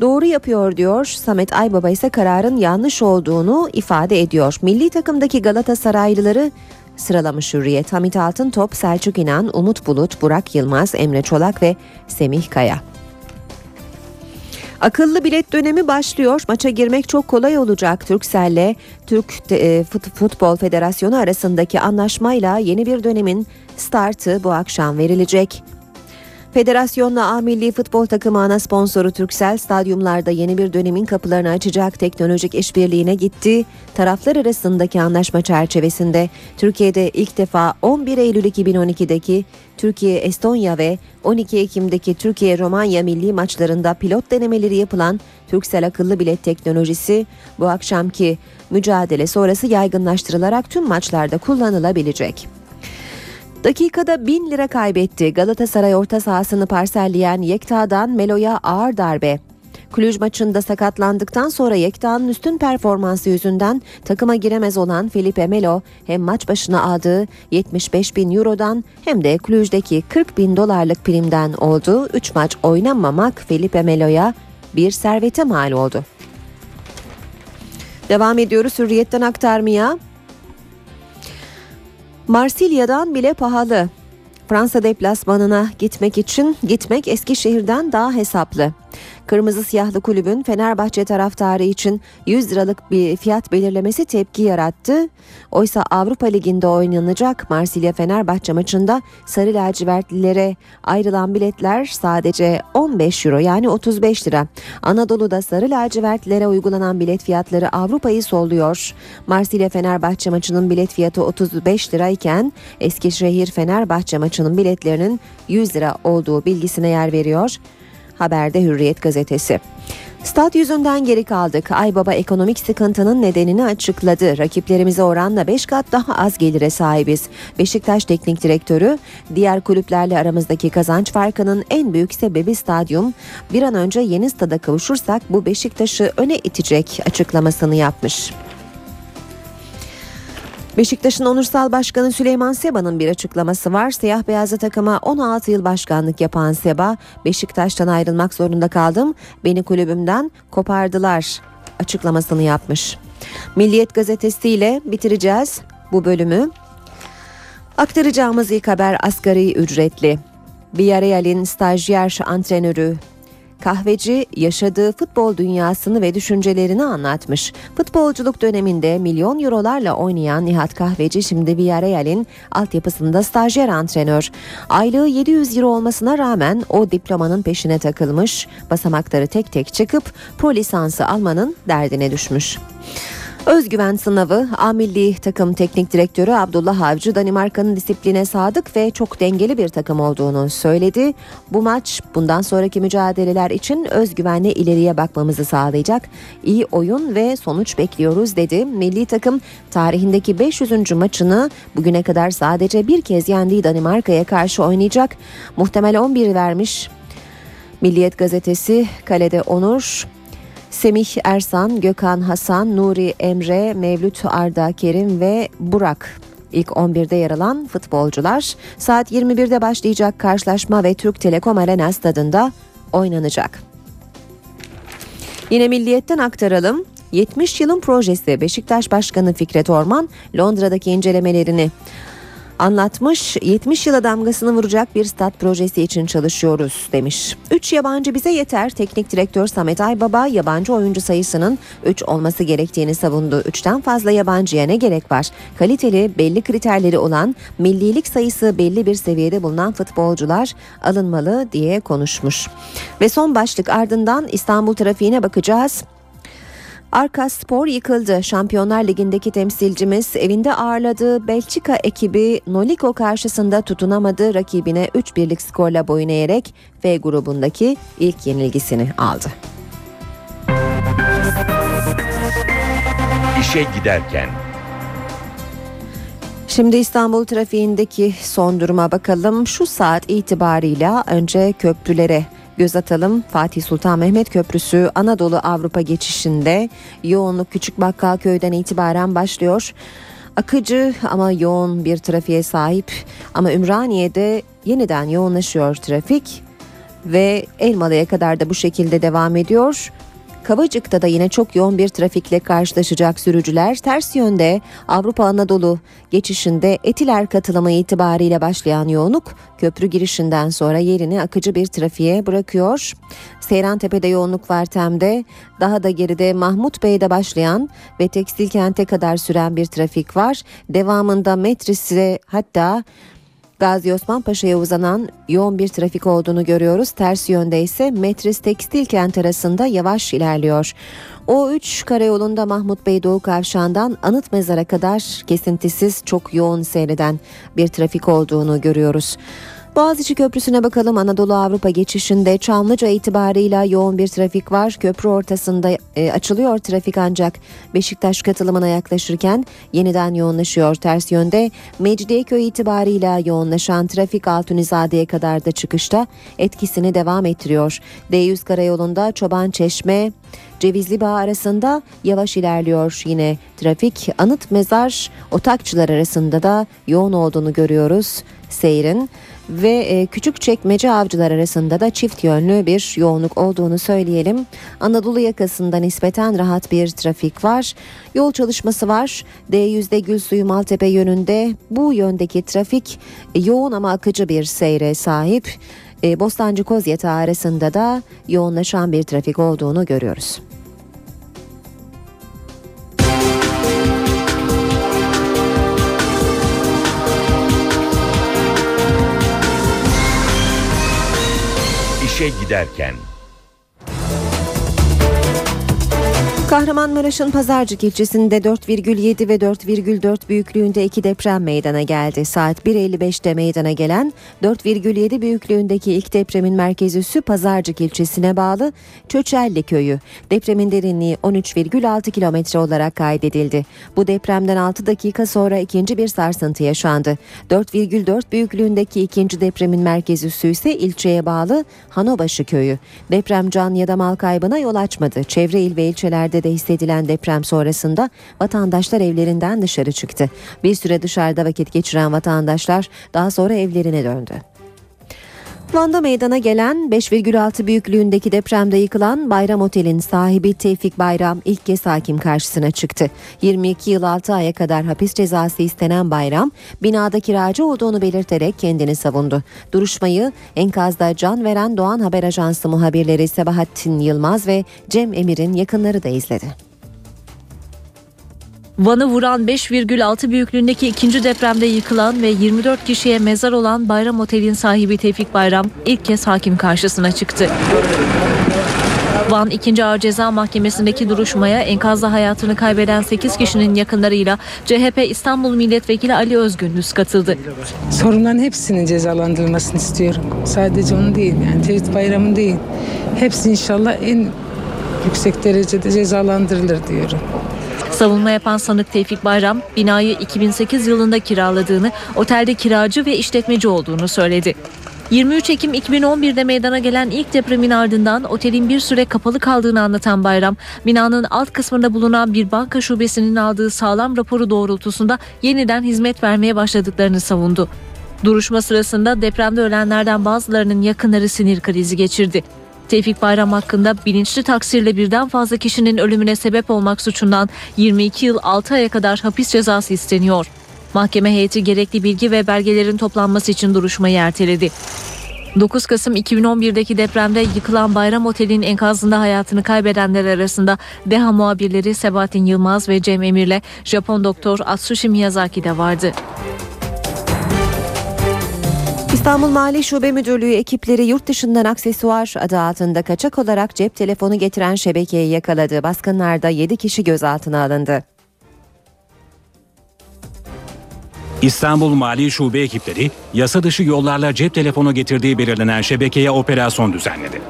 doğru yapıyor diyor. Samet Aybaba ise kararın yanlış olduğunu ifade ediyor. Milli takımdaki Galatasaraylıları sıralamış Hürriyet. Hamit Altıntop, Selçuk İnan, Umut Bulut, Burak Yılmaz, Emre Çolak ve Semih Kaya. Akıllı bilet dönemi başlıyor. Maça girmek çok kolay olacak. Turkcell'le Türk e, Futbol Federasyonu arasındaki anlaşmayla yeni bir dönemin startı bu akşam verilecek. Federasyonla A Milli Futbol Takımı ana sponsoru Turkcell stadyumlarda yeni bir dönemin kapılarını açacak teknolojik işbirliğine gitti. Taraflar arasındaki anlaşma çerçevesinde Türkiye'de ilk defa 11 Eylül 2012'deki Türkiye-Estonya ve 12 Ekim'deki Türkiye-Romanya milli maçlarında pilot denemeleri yapılan Turkcell akıllı bilet teknolojisi bu akşamki mücadele sonrası yaygınlaştırılarak tüm maçlarda kullanılabilecek. Dakikada 1000 lira kaybetti. Galatasaray orta sahasını parselleyen Yekta'dan Melo'ya ağır darbe. Kulüj maçında sakatlandıktan sonra Yekta'nın üstün performansı yüzünden takıma giremez olan Felipe Melo hem maç başına aldığı 75 bin eurodan hem de Kulüj'deki 40 bin dolarlık primden oldu. 3 maç oynamamak Felipe Melo'ya bir servete mal oldu. Devam ediyoruz hürriyetten aktarmaya. Marsilya'dan bile pahalı. Fransa deplasmanına gitmek için gitmek Eskişehir'den daha hesaplı. Kırmızı siyahlı kulübün Fenerbahçe taraftarı için 100 liralık bir fiyat belirlemesi tepki yarattı. Oysa Avrupa Ligi'nde oynanacak Marsilya Fenerbahçe maçında sarı lacivertlilere ayrılan biletler sadece 15 euro yani 35 lira. Anadolu'da sarı lacivertlilere uygulanan bilet fiyatları Avrupa'yı solluyor. Marsilya Fenerbahçe maçının bilet fiyatı 35 lirayken Eskişehir Fenerbahçe maçının biletlerinin 100 lira olduğu bilgisine yer veriyor. Haberde Hürriyet gazetesi. Stat yüzünden geri kaldık. Aybaba ekonomik sıkıntının nedenini açıkladı. Rakiplerimize oranla 5 kat daha az gelire sahibiz. Beşiktaş Teknik Direktörü diğer kulüplerle aramızdaki kazanç farkının en büyük sebebi stadyum. Bir an önce yeni stada kavuşursak bu Beşiktaş'ı öne itecek açıklamasını yapmış. Beşiktaş'ın onursal başkanı Süleyman Seba'nın bir açıklaması var. Siyah beyazlı takıma 16 yıl başkanlık yapan Seba, Beşiktaş'tan ayrılmak zorunda kaldım. Beni kulübümden kopardılar açıklamasını yapmış. Milliyet gazetesiyle bitireceğiz bu bölümü. Aktaracağımız ilk haber asgari ücretli. Villarreal'in stajyer antrenörü kahveci yaşadığı futbol dünyasını ve düşüncelerini anlatmış. Futbolculuk döneminde milyon eurolarla oynayan Nihat Kahveci şimdi Villarreal'in altyapısında stajyer antrenör. Aylığı 700 euro olmasına rağmen o diplomanın peşine takılmış, basamakları tek tek çıkıp pro lisansı almanın derdine düşmüş. Özgüven sınavı A Milli Takım Teknik Direktörü Abdullah Avcı Danimarka'nın disipline sadık ve çok dengeli bir takım olduğunu söyledi. Bu maç bundan sonraki mücadeleler için özgüvenle ileriye bakmamızı sağlayacak. İyi oyun ve sonuç bekliyoruz dedi. Milli takım tarihindeki 500. maçını bugüne kadar sadece bir kez yendiği Danimarka'ya karşı oynayacak. Muhtemel 11 vermiş. Milliyet gazetesi kalede Onur, Semih Ersan, Gökhan Hasan, Nuri Emre, Mevlüt Arda Kerim ve Burak ilk 11'de yer alan futbolcular saat 21'de başlayacak karşılaşma ve Türk Telekom Arena stadında oynanacak. Yine milliyetten aktaralım. 70 yılın projesi Beşiktaş Başkanı Fikret Orman Londra'daki incelemelerini anlatmış. 70 yıla damgasını vuracak bir stat projesi için çalışıyoruz demiş. 3 yabancı bize yeter. Teknik direktör Samet Aybaba yabancı oyuncu sayısının 3 olması gerektiğini savundu. 3'ten fazla yabancıya ne gerek var? Kaliteli, belli kriterleri olan, millilik sayısı belli bir seviyede bulunan futbolcular alınmalı diye konuşmuş. Ve son başlık ardından İstanbul trafiğine bakacağız. Arka Spor yıkıldı. Şampiyonlar Ligi'ndeki temsilcimiz evinde ağırladığı Belçika ekibi Noliko karşısında tutunamadı. Rakibine 3-1'lik skorla boyun eğerek F grubundaki ilk yenilgisini aldı. İşe giderken Şimdi İstanbul trafiğindeki son duruma bakalım. Şu saat itibarıyla önce köprülere göz atalım. Fatih Sultan Mehmet Köprüsü Anadolu Avrupa geçişinde yoğunluk Küçük Bakkalköy'den itibaren başlıyor. Akıcı ama yoğun bir trafiğe sahip ama Ümraniye'de yeniden yoğunlaşıyor trafik ve Elmalı'ya kadar da bu şekilde devam ediyor. Kavacık'ta da yine çok yoğun bir trafikle karşılaşacak sürücüler ters yönde Avrupa Anadolu geçişinde Etiler katılımı itibariyle başlayan yoğunluk köprü girişinden sonra yerini akıcı bir trafiğe bırakıyor. Seyrantepe'de yoğunluk var Tem'de daha da geride Mahmut Bey'de başlayan ve Tekstil Kent'e kadar süren bir trafik var. Devamında Metris'e hatta Gazi Osman Paşa'ya uzanan yoğun bir trafik olduğunu görüyoruz. Ters yönde ise Metris Tekstil Kent arasında yavaş ilerliyor. O3 karayolunda Mahmut Bey Doğu Kavşağı'ndan Anıt Mezar'a kadar kesintisiz çok yoğun seyreden bir trafik olduğunu görüyoruz. Boğaziçi Köprüsü'ne bakalım. Anadolu Avrupa geçişinde Çamlıca itibarıyla yoğun bir trafik var. Köprü ortasında e, açılıyor trafik ancak Beşiktaş katılımına yaklaşırken yeniden yoğunlaşıyor ters yönde. Mecidiyeköy itibarıyla yoğunlaşan trafik Altunizade'ye kadar da çıkışta etkisini devam ettiriyor. D100 karayolunda Çoban Çeşme Cevizli Bağ arasında yavaş ilerliyor yine trafik. Anıt Mezar Otakçılar arasında da yoğun olduğunu görüyoruz seyrin ve e, küçük çekmece avcılar arasında da çift yönlü bir yoğunluk olduğunu söyleyelim. Anadolu yakasında nispeten rahat bir trafik var. Yol çalışması var. D100'de Gülsuyu Maltepe yönünde bu yöndeki trafik e, yoğun ama akıcı bir seyre sahip. E, Bostancı Kozyatağı arasında da yoğunlaşan bir trafik olduğunu görüyoruz. İşe giderken. Kahramanmaraş'ın Pazarcık ilçesinde 4,7 ve 4,4 büyüklüğünde iki deprem meydana geldi. Saat 1.55'te meydana gelen 4,7 büyüklüğündeki ilk depremin merkez üssü Pazarcık ilçesine bağlı Çöçelli köyü. Depremin derinliği 13,6 kilometre olarak kaydedildi. Bu depremden 6 dakika sonra ikinci bir sarsıntı yaşandı. 4,4 büyüklüğündeki ikinci depremin merkez üssü ise ilçeye bağlı Hanobaşı köyü. Deprem can ya da mal kaybına yol açmadı. Çevre il ve ilçelerde de hissedilen deprem sonrasında vatandaşlar evlerinden dışarı çıktı. Bir süre dışarıda vakit geçiren vatandaşlar daha sonra evlerine döndü. Van'da meydana gelen 5,6 büyüklüğündeki depremde yıkılan Bayram Otel'in sahibi Tevfik Bayram ilk kez hakim karşısına çıktı. 22 yıl 6 aya kadar hapis cezası istenen Bayram, binada kiracı olduğunu belirterek kendini savundu. Duruşmayı enkazda can veren Doğan Haber Ajansı muhabirleri Sebahattin Yılmaz ve Cem Emir'in yakınları da izledi. Van'ı vuran 5,6 büyüklüğündeki ikinci depremde yıkılan ve 24 kişiye mezar olan Bayram Otel'in sahibi Tevfik Bayram ilk kez hakim karşısına çıktı. Van 2. Ağır Ceza Mahkemesi'ndeki duruşmaya enkazda hayatını kaybeden 8 kişinin yakınlarıyla CHP İstanbul Milletvekili Ali Özgündüz katıldı. Sorunların hepsinin cezalandırılmasını istiyorum. Sadece onu değil yani Tevhid Bayramı değil. Hepsi inşallah en yüksek derecede cezalandırılır diyorum. Savunma yapan sanık Tevfik Bayram, binayı 2008 yılında kiraladığını, otelde kiracı ve işletmeci olduğunu söyledi. 23 Ekim 2011'de meydana gelen ilk depremin ardından otelin bir süre kapalı kaldığını anlatan Bayram, binanın alt kısmında bulunan bir banka şubesinin aldığı sağlam raporu doğrultusunda yeniden hizmet vermeye başladıklarını savundu. Duruşma sırasında depremde ölenlerden bazılarının yakınları sinir krizi geçirdi. Tevfik Bayram hakkında bilinçli taksirle birden fazla kişinin ölümüne sebep olmak suçundan 22 yıl 6 aya kadar hapis cezası isteniyor. Mahkeme heyeti gerekli bilgi ve belgelerin toplanması için duruşmayı erteledi. 9 Kasım 2011'deki depremde yıkılan Bayram Otel'in enkazında hayatını kaybedenler arasında DEHA muhabirleri Sebahattin Yılmaz ve Cem Emir'le Japon doktor Atsushi Miyazaki de vardı. İstanbul Mali Şube Müdürlüğü ekipleri yurt dışından aksesuar adı altında kaçak olarak cep telefonu getiren şebekeyi yakaladı. Baskınlarda 7 kişi gözaltına alındı. İstanbul Mali Şube ekipleri yasa dışı yollarla cep telefonu getirdiği belirlenen şebekeye operasyon düzenledi.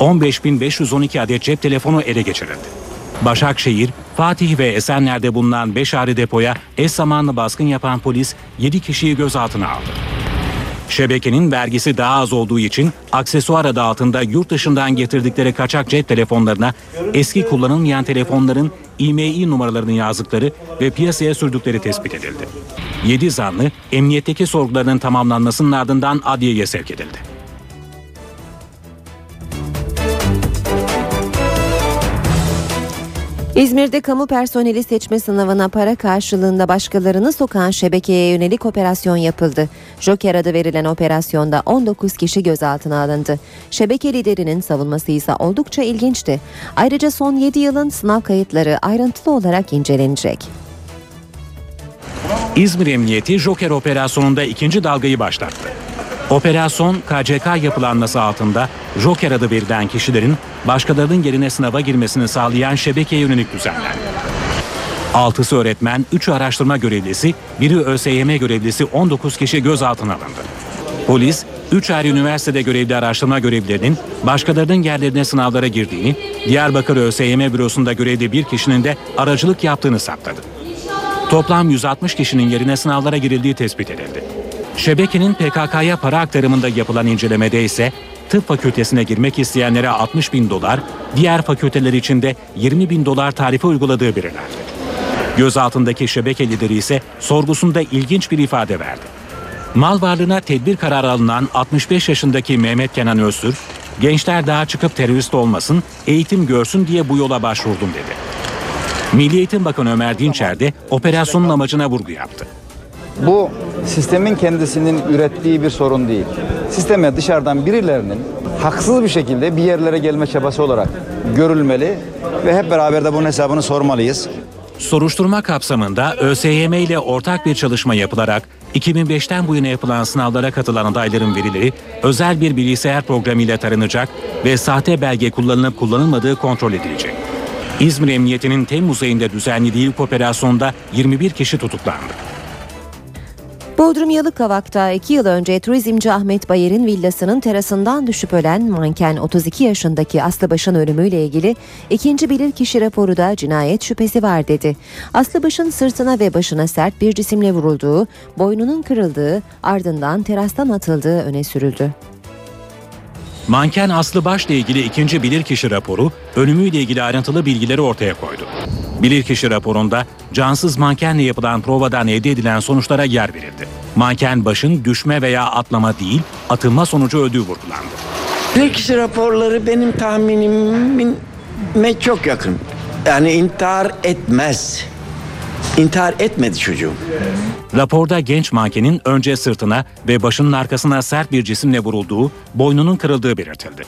15.512 adet cep telefonu ele geçirildi. Başakşehir, Fatih ve Esenler'de bulunan 5 ayrı depoya eş zamanlı baskın yapan polis 7 kişiyi gözaltına aldı. Şebekenin vergisi daha az olduğu için aksesuar adı altında yurt dışından getirdikleri kaçak cep telefonlarına eski kullanılmayan telefonların IMEI numaralarını yazdıkları ve piyasaya sürdükleri tespit edildi. 7 zanlı emniyetteki sorgularının tamamlanmasının ardından adliyeye sevk edildi. İzmir'de kamu personeli seçme sınavına para karşılığında başkalarını sokan şebekeye yönelik operasyon yapıldı. Joker adı verilen operasyonda 19 kişi gözaltına alındı. Şebeke liderinin savunması ise oldukça ilginçti. Ayrıca son 7 yılın sınav kayıtları ayrıntılı olarak incelenecek. İzmir Emniyeti Joker operasyonunda ikinci dalgayı başlattı. Operasyon KCK yapılanması altında Joker adı verilen kişilerin başkalarının yerine sınava girmesini sağlayan şebekeye yönelik düzenlendi. 6'sı öğretmen, 3'ü araştırma görevlisi, biri ÖSYM görevlisi 19 kişi gözaltına alındı. Polis, 3 ayrı üniversitede görevli araştırma görevlilerinin başkalarının yerlerine sınavlara girdiğini, Diyarbakır ÖSYM bürosunda görevli bir kişinin de aracılık yaptığını saptadı. Toplam 160 kişinin yerine sınavlara girildiği tespit edildi. Şebekenin PKK'ya para aktarımında yapılan incelemede ise tıp fakültesine girmek isteyenlere 60 bin dolar, diğer fakülteler için de 20 bin dolar tarife uyguladığı belirlendi. Gözaltındaki şebeke lideri ise sorgusunda ilginç bir ifade verdi. Mal varlığına tedbir kararı alınan 65 yaşındaki Mehmet Kenan Öztürk, gençler daha çıkıp terörist olmasın, eğitim görsün diye bu yola başvurdum dedi. Milli Eğitim Bakanı Ömer Dinçer de operasyonun amacına vurgu yaptı. Bu sistemin kendisinin ürettiği bir sorun değil. Sisteme dışarıdan birilerinin haksız bir şekilde bir yerlere gelme çabası olarak görülmeli ve hep beraber de bunun hesabını sormalıyız. Soruşturma kapsamında ÖSYM ile ortak bir çalışma yapılarak 2005'ten bu yana yapılan sınavlara katılan adayların verileri özel bir bilgisayar programıyla taranacak ve sahte belge kullanılıp kullanılmadığı kontrol edilecek. İzmir Emniyeti'nin Temmuz ayında düzenlediği ilk operasyonda 21 kişi tutuklandı. Bodrum Yalıkavak'ta 2 yıl önce turizmci Ahmet Bayer'in villasının terasından düşüp ölen manken 32 yaşındaki Aslıbaş'ın ölümüyle ilgili ikinci bilirkişi raporu da cinayet şüphesi var dedi. Aslıbaş'ın sırtına ve başına sert bir cisimle vurulduğu, boynunun kırıldığı, ardından terastan atıldığı öne sürüldü. Manken Aslı Baş'la ilgili ikinci bilirkişi raporu ölümüyle ilgili ayrıntılı bilgileri ortaya koydu. Bilirkişi raporunda cansız mankenle yapılan provadan elde edilen sonuçlara yer verildi. Manken başın düşme veya atlama değil, atılma sonucu öldüğü vurgulandı. Bilirkişi raporları benim tahminime çok yakın. Yani intihar etmez. İntihar etmedi çocuğum. Raporda genç mankenin önce sırtına ve başının arkasına sert bir cisimle vurulduğu, boynunun kırıldığı belirtildi.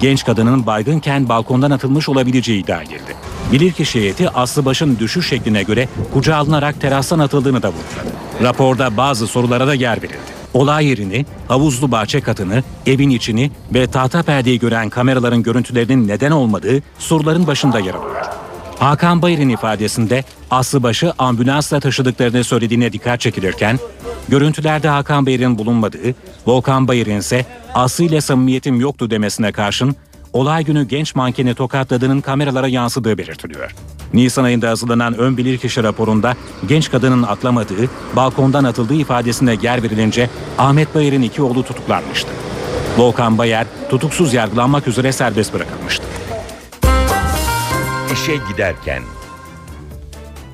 Genç kadının baygınken balkondan atılmış olabileceği iddia edildi. Bilirkişi heyeti Aslıbaş'ın düşüş şekline göre kucağa alınarak terastan atıldığını da vurguladı. Raporda bazı sorulara da yer verildi. Olay yerini, havuzlu bahçe katını, evin içini ve tahta perdeyi gören kameraların görüntülerinin neden olmadığı soruların başında yer alıyor. Hakan Bayır'ın ifadesinde Aslıbaş'ı ambulansla taşıdıklarını söylediğine dikkat çekilirken, görüntülerde Hakan Bayır'ın bulunmadığı, Volkan Bayır'ın ise Aslı ile samimiyetim yoktu demesine karşın, olay günü genç mankeni tokatladığının kameralara yansıdığı belirtiliyor. Nisan ayında hazırlanan ön bilirkişi raporunda genç kadının atlamadığı, balkondan atıldığı ifadesine yer verilince Ahmet Bayır'ın iki oğlu tutuklanmıştı. Volkan Bayar tutuksuz yargılanmak üzere serbest bırakılmıştı. İşe giderken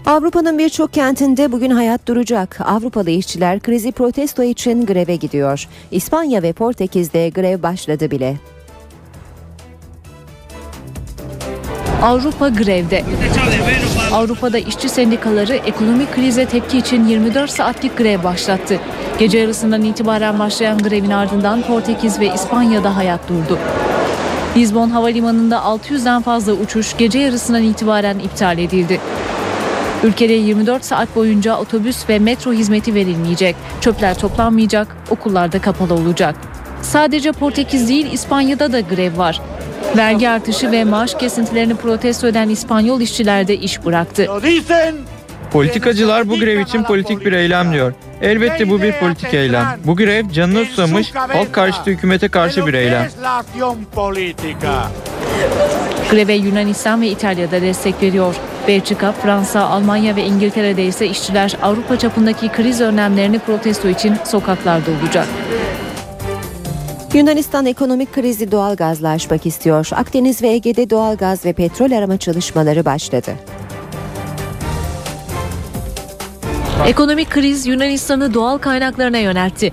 Avrupa'nın birçok kentinde bugün hayat duracak. Avrupalı işçiler krizi protesto için greve gidiyor. İspanya ve Portekiz'de grev başladı bile. Avrupa grevde. Avrupa'da işçi sendikaları ekonomik krize tepki için 24 saatlik grev başlattı. Gece yarısından itibaren başlayan grevin ardından Portekiz ve İspanya'da hayat durdu. Lizbon Havalimanı'nda 600'den fazla uçuş gece yarısından itibaren iptal edildi. Ülkede 24 saat boyunca otobüs ve metro hizmeti verilmeyecek. Çöpler toplanmayacak, okullarda kapalı olacak. Sadece Portekiz değil İspanya'da da grev var. Vergi artışı ve maaş kesintilerini protesto eden İspanyol işçiler de iş bıraktı. Politikacılar bu grev için politik bir eylem diyor. Elbette bu bir politik eylem. Bu grev canını susamış, halk karşıtı hükümete karşı bir eylem. Greve Yunanistan ve İtalya'da destek veriyor. Belçika, Fransa, Almanya ve İngiltere'de ise işçiler Avrupa çapındaki kriz önlemlerini protesto için sokaklarda olacak. Yunanistan ekonomik krizi doğal gazla aşmak istiyor. Akdeniz ve Ege'de doğal gaz ve petrol arama çalışmaları başladı. Ekonomik kriz Yunanistan'ı doğal kaynaklarına yöneltti.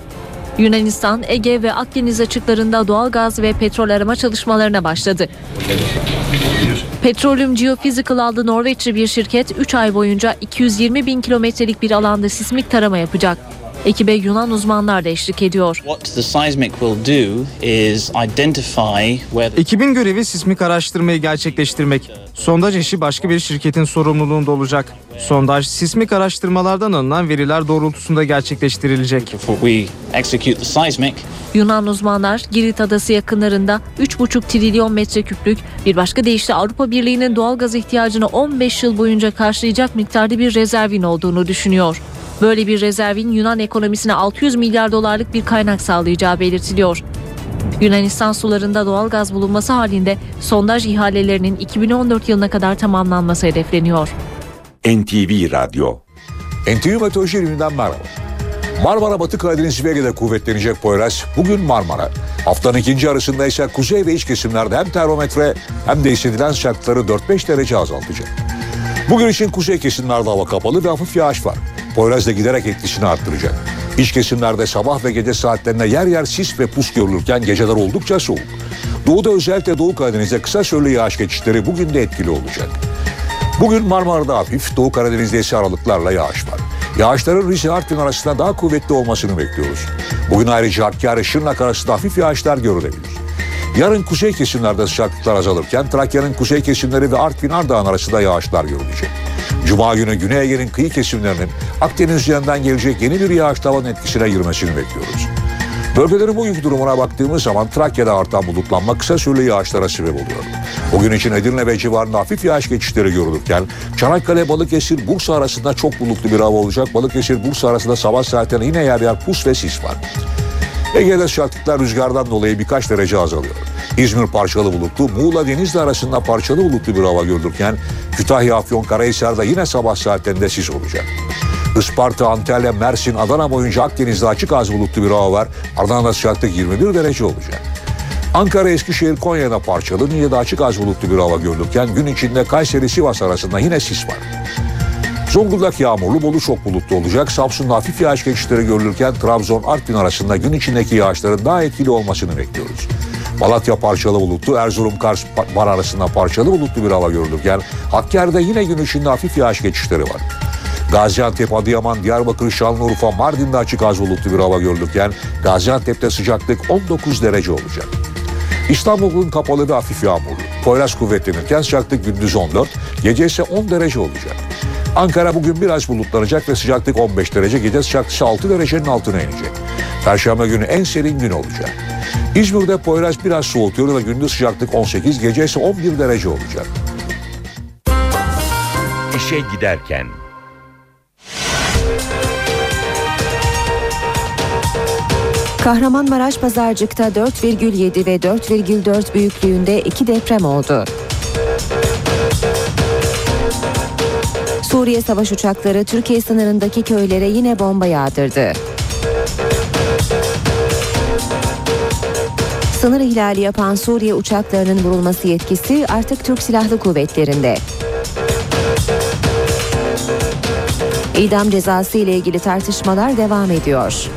Yunanistan, Ege ve Akdeniz açıklarında doğal gaz ve petrol arama çalışmalarına başladı. Petroleum Geophysical adlı Norveçli bir şirket 3 ay boyunca 220 bin kilometrelik bir alanda sismik tarama yapacak. Ekibe Yunan uzmanlar da eşlik ediyor. What the seismic will do is identify where Ekibin görevi sismik araştırmayı gerçekleştirmek. Sondaj işi başka bir şirketin sorumluluğunda olacak. Sondaj sismik araştırmalardan alınan veriler doğrultusunda gerçekleştirilecek. we execute the seismic. Yunan uzmanlar Girit Adası yakınlarında 3,5 trilyon metreküplük bir başka deyişle Avrupa Birliği'nin doğal gaz ihtiyacını 15 yıl boyunca karşılayacak miktarda bir rezervin olduğunu düşünüyor. Böyle bir rezervin Yunan ekonomisine 600 milyar dolarlık bir kaynak sağlayacağı belirtiliyor. Yunanistan sularında doğal gaz bulunması halinde sondaj ihalelerinin 2014 yılına kadar tamamlanması hedefleniyor. NTV Radyo NTV Meteoroloji Evi'nden merhaba. Marmara Batı Karadeniz ve Ege'de kuvvetlenecek Poyraz bugün Marmara. Haftanın ikinci arasında ise kuzey ve iç kesimlerde hem termometre hem de hissedilen sıcaklıkları 4-5 derece azaltacak. Bugün için kuzey kesimlerde hava kapalı ve hafif yağış var. Poyraz da giderek etkisini arttıracak. İç kesimlerde sabah ve gece saatlerinde yer yer sis ve pus görülürken geceler oldukça soğuk. Doğuda özellikle Doğu Karadeniz'de kısa süreli yağış geçişleri bugün de etkili olacak. Bugün Marmara'da hafif, Doğu Karadeniz'de ise aralıklarla yağış var. Yağışların Rize Artvin arasında daha kuvvetli olmasını bekliyoruz. Bugün ayrıca Hakkari Şırnak arasında hafif yağışlar görülebilir. Yarın kuzey kesimlerde sıcaklıklar azalırken Trakya'nın kuzey kesimleri ve Artvin Ardahan arasında yağışlar görülecek. Cuma günü Güney Ege'nin kıyı kesimlerinin Akdeniz üzerinden gelecek yeni bir yağış tavanın etkisine girmesini bekliyoruz. Bölgelerin bugünkü durumuna baktığımız zaman Trakya'da artan bulutlanma kısa süreli yağışlara sebep oluyor. Bugün için Edirne ve civarında hafif yağış geçişleri görülürken Çanakkale, Balıkesir, Bursa arasında çok bulutlu bir hava olacak. Balıkesir, Bursa arasında sabah saatlerinde yine yer yer pus ve sis var. Ege'de sıcaklıklar rüzgardan dolayı birkaç derece azalıyor. İzmir parçalı bulutlu, Muğla Denizli arasında parçalı bulutlu bir hava görülürken Kütahya, Afyon, Karahisar'da yine sabah saatlerinde sis olacak. Isparta, Antalya, Mersin, Adana boyunca Akdeniz'de açık az bulutlu bir hava var. Ardından sıcaklık 21 derece olacak. Ankara, Eskişehir, Konya'da parçalı, Niğde'de açık az bulutlu bir hava görülürken gün içinde Kayseri, Sivas arasında yine sis var. Zonguldak yağmurlu, Bolu çok bulutlu olacak. Samsun'da hafif yağış geçişleri görülürken Trabzon, Artvin arasında gün içindeki yağışların daha etkili olmasını bekliyoruz. Malatya parçalı bulutlu, Erzurum, Kars, Van arasında parçalı bulutlu bir hava görülürken Hakkari'de yine gün içinde hafif yağış geçişleri var. Gaziantep, Adıyaman, Diyarbakır, Şanlıurfa, Mardin'de açık az bulutlu bir hava görülürken Gaziantep'te sıcaklık 19 derece olacak. İstanbul'un kapalı ve hafif yağmurlu. Poyraz kuvvetlenirken sıcaklık gündüz 14, gece ise 10 derece olacak. Ankara bugün biraz bulutlanacak ve sıcaklık 15 derece, gece sıcaklık ise 6 derecenin altına inecek. Perşembe günü en serin gün olacak. İzmir'de Poyraz biraz soğutuyor ve gündüz sıcaklık 18, gece ise 11 derece olacak. İşe giderken Kahramanmaraş Pazarcık'ta 4,7 ve 4,4 büyüklüğünde iki deprem oldu. Suriye savaş uçakları Türkiye sınırındaki köylere yine bomba yağdırdı. Sınır ihlali yapan Suriye uçaklarının vurulması yetkisi artık Türk Silahlı Kuvvetleri'nde. İdam cezası ile ilgili tartışmalar devam ediyor.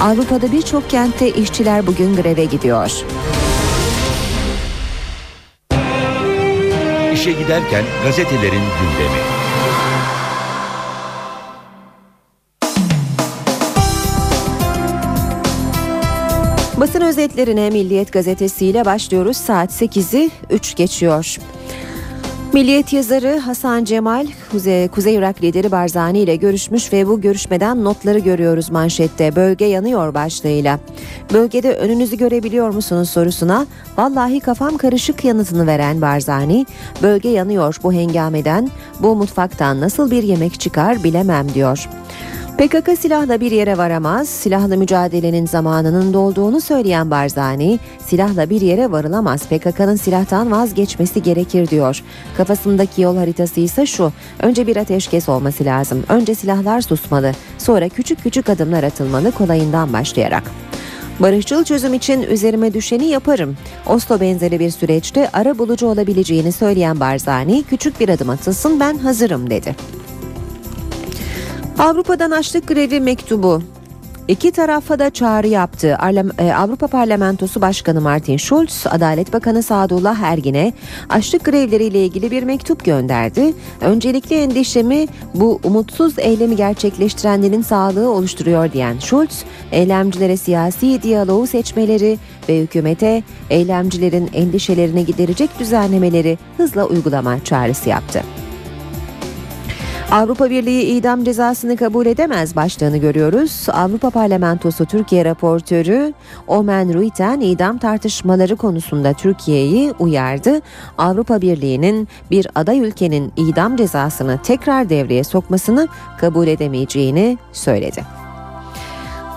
Avrupa'da birçok kentte işçiler bugün greve gidiyor. İşe giderken gazetelerin gündemi. Basın özetlerine Milliyet gazetesiyle başlıyoruz. Saat 8'i 3 geçiyor. Milliyet yazarı Hasan Cemal, Kuzey, Kuzey Irak lideri Barzani ile görüşmüş ve bu görüşmeden notları görüyoruz manşette. Bölge yanıyor başlığıyla. Bölgede önünüzü görebiliyor musunuz sorusuna vallahi kafam karışık yanıtını veren Barzani, bölge yanıyor bu hengameden, bu mutfaktan nasıl bir yemek çıkar bilemem diyor. PKK silahla bir yere varamaz, silahlı mücadelenin zamanının dolduğunu söyleyen Barzani, silahla bir yere varılamaz, PKK'nın silahtan vazgeçmesi gerekir diyor. Kafasındaki yol haritası ise şu, önce bir ateşkes olması lazım, önce silahlar susmalı, sonra küçük küçük adımlar atılmalı kolayından başlayarak. Barışçıl çözüm için üzerime düşeni yaparım. Oslo benzeri bir süreçte ara bulucu olabileceğini söyleyen Barzani, küçük bir adım atılsın ben hazırım dedi. Avrupa'dan açlık grevi mektubu. İki tarafa da çağrı yaptı. E, Avrupa Parlamentosu Başkanı Martin Schulz, Adalet Bakanı Sadullah Ergin'e açlık grevleriyle ilgili bir mektup gönderdi. Öncelikli endişemi bu umutsuz eylemi gerçekleştirenlerin sağlığı oluşturuyor diyen Schulz, eylemcilere siyasi diyaloğu seçmeleri ve hükümete eylemcilerin endişelerini giderecek düzenlemeleri hızla uygulama çağrısı yaptı. Avrupa Birliği idam cezasını kabul edemez başlığını görüyoruz. Avrupa Parlamentosu Türkiye raportörü Omen Ruiten idam tartışmaları konusunda Türkiye'yi uyardı. Avrupa Birliği'nin bir aday ülkenin idam cezasını tekrar devreye sokmasını kabul edemeyeceğini söyledi.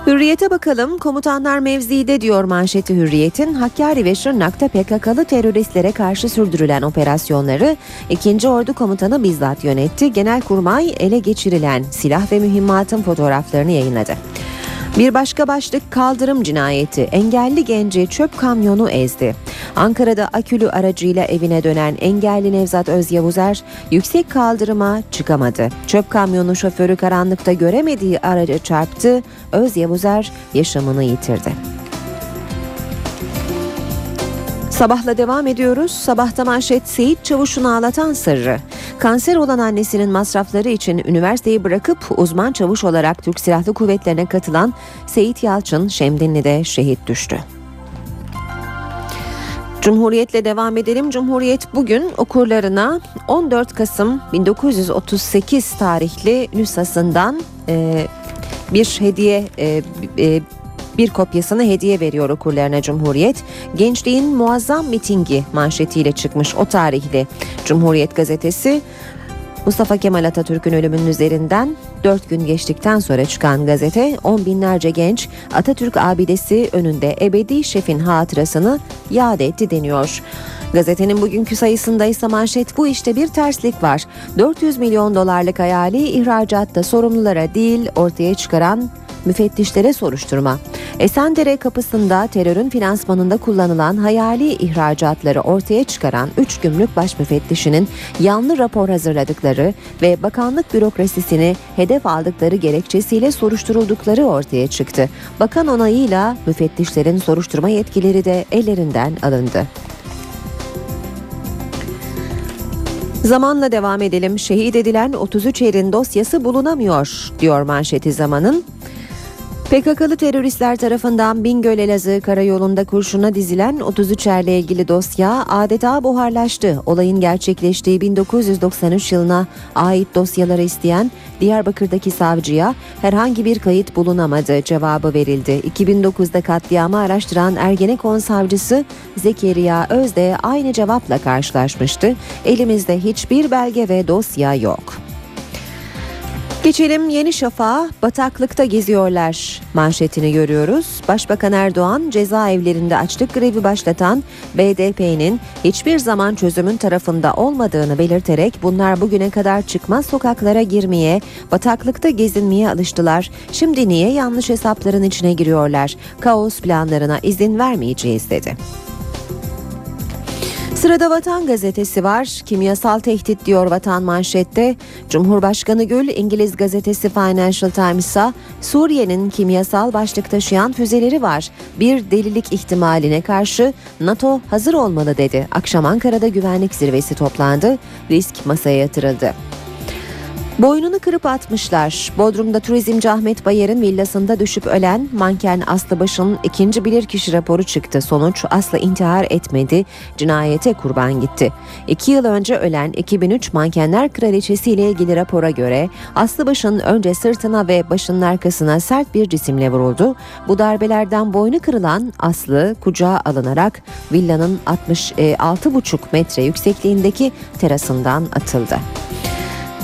Hürriyete bakalım. Komutanlar mevzide diyor manşeti Hürriyet'in. Hakkari ve Şırnak'ta PKK'lı teröristlere karşı sürdürülen operasyonları 2. Ordu Komutanı bizzat yönetti. Genelkurmay ele geçirilen silah ve mühimmatın fotoğraflarını yayınladı. Bir başka başlık kaldırım cinayeti. Engelli genci çöp kamyonu ezdi. Ankara'da akülü aracıyla evine dönen engelli Nevzat Özyavuzer yüksek kaldırıma çıkamadı. Çöp kamyonu şoförü karanlıkta göremediği araca çarptı. Özyavuzer yaşamını yitirdi. Sabahla devam ediyoruz. Sabahta manşet Seyit Çavuş'un ağlatan sırrı. Kanser olan annesinin masrafları için üniversiteyi bırakıp uzman çavuş olarak Türk Silahlı Kuvvetleri'ne katılan Seyit Yalçın Şemdinli'de şehit düştü. Cumhuriyetle devam edelim. Cumhuriyet bugün okurlarına 14 Kasım 1938 tarihli nüshasından e, bir hediye e, e, bir kopyasını hediye veriyor okurlarına Cumhuriyet. Gençliğin muazzam mitingi manşetiyle çıkmış o tarihli Cumhuriyet gazetesi. Mustafa Kemal Atatürk'ün ölümünün üzerinden 4 gün geçtikten sonra çıkan gazete on binlerce genç Atatürk abidesi önünde ebedi şefin hatırasını yad etti deniyor. Gazetenin bugünkü sayısında ise manşet bu işte bir terslik var. 400 milyon dolarlık hayali ihracatta sorumlulara değil ortaya çıkaran müfettişlere soruşturma. Esendere kapısında terörün finansmanında kullanılan hayali ihracatları ortaya çıkaran 3 gümrük baş müfettişinin yanlı rapor hazırladıkları ve bakanlık bürokrasisini hedef aldıkları gerekçesiyle soruşturuldukları ortaya çıktı. Bakan onayıyla müfettişlerin soruşturma yetkileri de ellerinden alındı. Zamanla devam edelim. Şehit edilen 33 erin dosyası bulunamıyor diyor manşeti zamanın. PKK'lı teröristler tarafından Bingöl Elazığ karayolunda kurşuna dizilen 33 erle ilgili dosya adeta buharlaştı. Olayın gerçekleştiği 1993 yılına ait dosyaları isteyen Diyarbakır'daki savcıya herhangi bir kayıt bulunamadı cevabı verildi. 2009'da katliamı araştıran Ergenekon savcısı Zekeriya Özde aynı cevapla karşılaşmıştı. Elimizde hiçbir belge ve dosya yok. Geçelim Yeni Şafak'a bataklıkta geziyorlar manşetini görüyoruz. Başbakan Erdoğan cezaevlerinde açlık grevi başlatan BDP'nin hiçbir zaman çözümün tarafında olmadığını belirterek bunlar bugüne kadar çıkmaz sokaklara girmeye, bataklıkta gezinmeye alıştılar. Şimdi niye yanlış hesapların içine giriyorlar? Kaos planlarına izin vermeyeceğiz dedi. Sırada Vatan gazetesi var. Kimyasal tehdit diyor Vatan manşette. Cumhurbaşkanı Gül İngiliz gazetesi Financial Times'a Suriye'nin kimyasal başlık taşıyan füzeleri var. Bir delilik ihtimaline karşı NATO hazır olmalı dedi. Akşam Ankara'da güvenlik zirvesi toplandı. Risk masaya yatırıldı. Boynunu kırıp atmışlar. Bodrum'da turizmci Ahmet Bayer'in villasında düşüp ölen manken Aslı Baş'ın ikinci bilirkişi raporu çıktı. Sonuç Aslı intihar etmedi, cinayete kurban gitti. İki yıl önce ölen 2003 mankenler kraliçesi ile ilgili rapora göre Aslı Baş'ın önce sırtına ve başının arkasına sert bir cisimle vuruldu. Bu darbelerden boynu kırılan Aslı kucağa alınarak villanın 66,5 metre yüksekliğindeki terasından atıldı.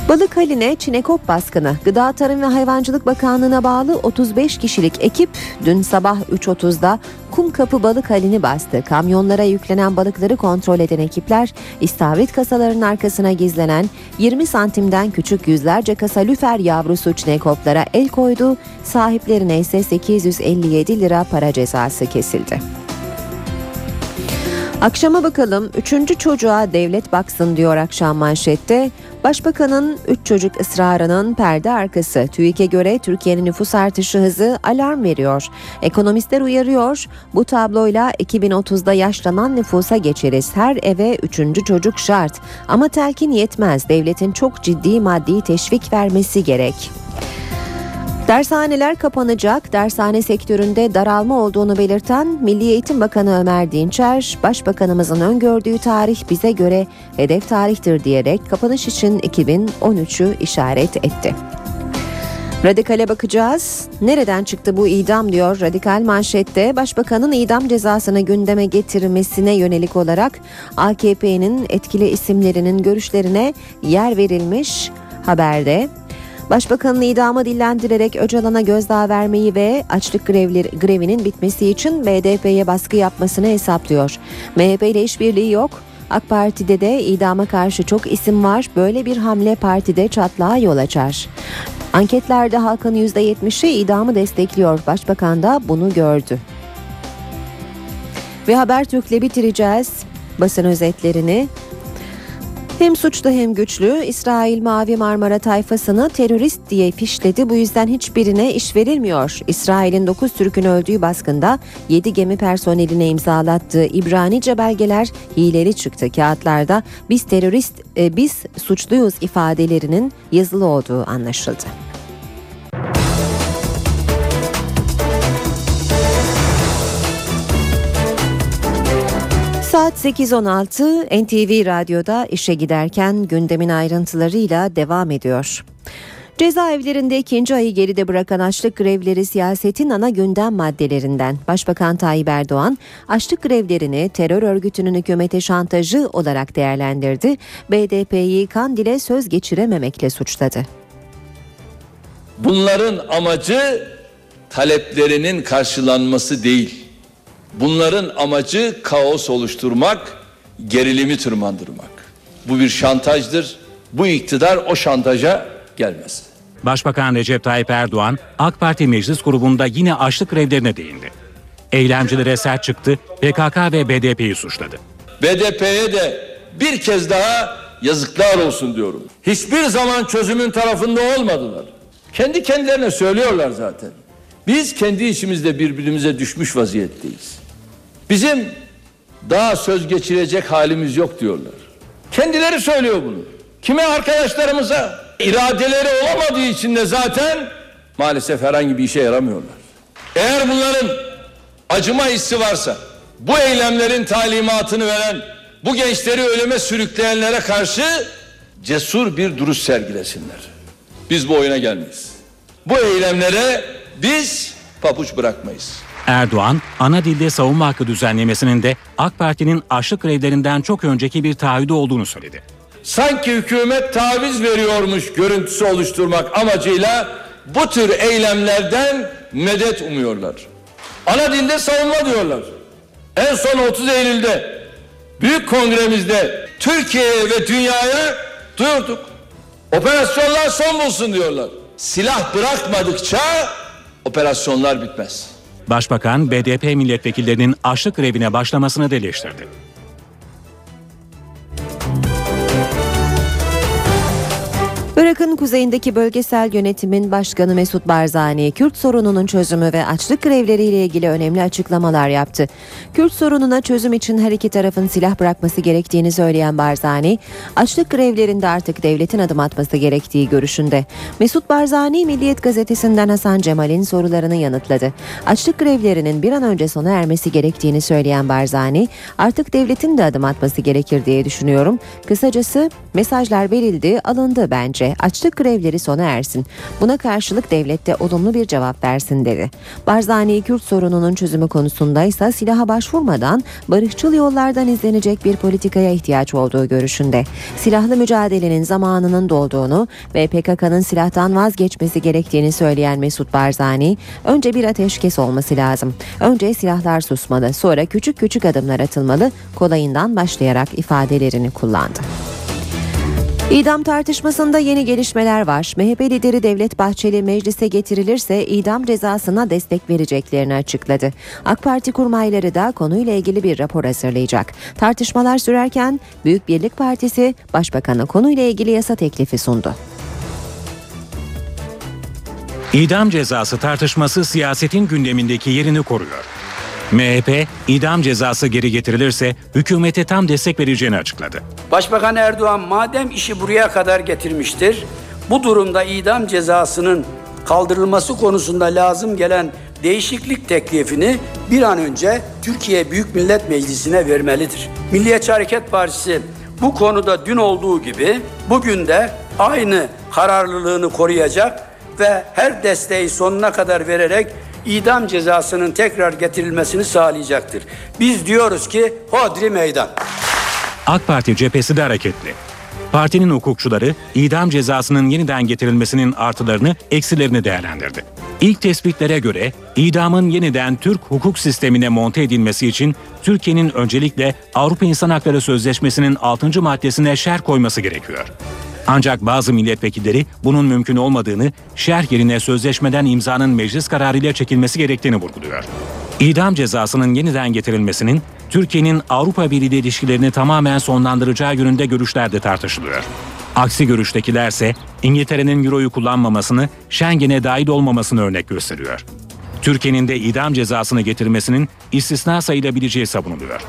Balık haline Çinekop baskını. Gıda Tarım ve Hayvancılık Bakanlığı'na bağlı 35 kişilik ekip dün sabah 3.30'da Kumkapı Balık halini bastı. Kamyonlara yüklenen balıkları kontrol eden ekipler istavrit kasalarının arkasına gizlenen 20 santimden küçük yüzlerce kasa lüfer yavrusu Çinekoplara el koydu. Sahiplerine ise 857 lira para cezası kesildi. Akşama bakalım. Üçüncü çocuğa devlet baksın diyor akşam manşette. Başbakanın üç çocuk ısrarının perde arkası. TÜİK'e göre Türkiye'nin nüfus artışı hızı alarm veriyor. Ekonomistler uyarıyor. Bu tabloyla 2030'da yaşlanan nüfusa geçeriz. Her eve üçüncü çocuk şart. Ama telkin yetmez. Devletin çok ciddi maddi teşvik vermesi gerek. Dershaneler kapanacak. Dershane sektöründe daralma olduğunu belirten Milli Eğitim Bakanı Ömer Dinçer, Başbakanımızın öngördüğü tarih bize göre hedef tarihtir diyerek kapanış için 2013'ü işaret etti. Radikale bakacağız. Nereden çıktı bu idam diyor Radikal manşette. Başbakanın idam cezasını gündeme getirmesine yönelik olarak AKP'nin etkili isimlerinin görüşlerine yer verilmiş haberde. Başbakanın idamı dillendirerek Öcalan'a gözdağı vermeyi ve açlık grevleri, grevinin bitmesi için BDP'ye baskı yapmasını hesaplıyor. MHP ile işbirliği yok. AK Parti'de de idama karşı çok isim var. Böyle bir hamle partide çatlağa yol açar. Anketlerde halkın %70'i idamı destekliyor. Başbakan da bunu gördü. Ve Habertürk'le bitireceğiz basın özetlerini. Hem suçlu hem güçlü İsrail Mavi Marmara tayfasını terörist diye fişledi. Bu yüzden hiçbirine iş verilmiyor. İsrail'in 9 Türk'ün öldüğü baskında 7 gemi personeline imzalattığı İbranice belgeler hileli çıktı. Kağıtlarda biz terörist, e, biz suçluyuz ifadelerinin yazılı olduğu anlaşıldı. Saat 8.16 NTV Radyo'da işe giderken gündemin ayrıntılarıyla devam ediyor. Cezaevlerinde ikinci ayı geride bırakan açlık grevleri siyasetin ana gündem maddelerinden. Başbakan Tayyip Erdoğan açlık grevlerini terör örgütünün hükümete şantajı olarak değerlendirdi. BDP'yi Kandil'e söz geçirememekle suçladı. Bunların amacı taleplerinin karşılanması değil. Bunların amacı kaos oluşturmak, gerilimi tırmandırmak. Bu bir şantajdır. Bu iktidar o şantaja gelmez. Başbakan Recep Tayyip Erdoğan AK Parti meclis grubunda yine açlık grevlerine değindi. Eylemcilere sert çıktı, PKK ve BDP'yi suçladı. BDP'ye de bir kez daha yazıklar olsun diyorum. Hiçbir zaman çözümün tarafında olmadılar. Kendi kendilerine söylüyorlar zaten. Biz kendi içimizde birbirimize düşmüş vaziyetteyiz. Bizim daha söz geçirecek halimiz yok diyorlar. Kendileri söylüyor bunu. Kime arkadaşlarımıza iradeleri olamadığı için de zaten maalesef herhangi bir işe yaramıyorlar. Eğer bunların acıma hissi varsa bu eylemlerin talimatını veren bu gençleri ölüme sürükleyenlere karşı cesur bir duruş sergilesinler. Biz bu oyuna gelmeyiz. Bu eylemlere biz papuç bırakmayız. Erdoğan, ana dilde savunma hakkı düzenlemesinin de AK Parti'nin açlık grevlerinden çok önceki bir taahhüdü olduğunu söyledi. Sanki hükümet taviz veriyormuş görüntüsü oluşturmak amacıyla bu tür eylemlerden medet umuyorlar. Ana dilde savunma diyorlar. En son 30 Eylül'de büyük kongremizde Türkiye'ye ve dünyaya duyurduk. Operasyonlar son bulsun diyorlar. Silah bırakmadıkça operasyonlar bitmez. Başbakan, BDP milletvekillerinin açlık grevine başlamasını da eleştirdi. Irak'ın kuzeyindeki bölgesel yönetimin başkanı Mesut Barzani, Kürt sorununun çözümü ve açlık grevleriyle ilgili önemli açıklamalar yaptı. Kürt sorununa çözüm için her iki tarafın silah bırakması gerektiğini söyleyen Barzani, açlık grevlerinde artık devletin adım atması gerektiği görüşünde. Mesut Barzani, Milliyet gazetesinden Hasan Cemal'in sorularını yanıtladı. Açlık grevlerinin bir an önce sona ermesi gerektiğini söyleyen Barzani, artık devletin de adım atması gerekir diye düşünüyorum. Kısacası mesajlar verildi, alındı bence Açlık grevleri sona ersin. Buna karşılık devlette olumlu bir cevap versin dedi. Barzani Kürt sorununun çözümü konusunda ise silaha başvurmadan barışçıl yollardan izlenecek bir politikaya ihtiyaç olduğu görüşünde. Silahlı mücadelenin zamanının dolduğunu ve PKK'nın silahtan vazgeçmesi gerektiğini söyleyen Mesut Barzani, önce bir ateşkes olması lazım. Önce silahlar susmalı, sonra küçük küçük adımlar atılmalı, kolayından başlayarak ifadelerini kullandı. İdam tartışmasında yeni gelişmeler var. MHP lideri Devlet Bahçeli meclise getirilirse idam cezasına destek vereceklerini açıkladı. AK Parti kurmayları da konuyla ilgili bir rapor hazırlayacak. Tartışmalar sürerken Büyük Birlik Partisi Başbakan'a konuyla ilgili yasa teklifi sundu. İdam cezası tartışması siyasetin gündemindeki yerini koruyor. MHP, idam cezası geri getirilirse hükümete tam destek vereceğini açıkladı. Başbakan Erdoğan madem işi buraya kadar getirmiştir, bu durumda idam cezasının kaldırılması konusunda lazım gelen değişiklik teklifini bir an önce Türkiye Büyük Millet Meclisi'ne vermelidir. Milliyetçi Hareket Partisi bu konuda dün olduğu gibi bugün de aynı kararlılığını koruyacak ve her desteği sonuna kadar vererek idam cezasının tekrar getirilmesini sağlayacaktır. Biz diyoruz ki hodri meydan. AK Parti cephesi de hareketli. Partinin hukukçuları idam cezasının yeniden getirilmesinin artılarını, eksilerini değerlendirdi. İlk tespitlere göre idamın yeniden Türk hukuk sistemine monte edilmesi için Türkiye'nin öncelikle Avrupa İnsan Hakları Sözleşmesi'nin 6. maddesine şer koyması gerekiyor. Ancak bazı milletvekilleri bunun mümkün olmadığını, şerh yerine sözleşmeden imzanın meclis kararıyla çekilmesi gerektiğini vurguluyor. İdam cezasının yeniden getirilmesinin Türkiye'nin Avrupa Birliği ilişkilerini tamamen sonlandıracağı yönünde görüşler de tartışılıyor. Aksi görüştekilerse İngiltere'nin Euro'yu kullanmamasını, Schengen'e dahil olmamasını örnek gösteriyor. Türkiye'nin de idam cezasını getirmesinin istisna sayılabileceği savunuluyor.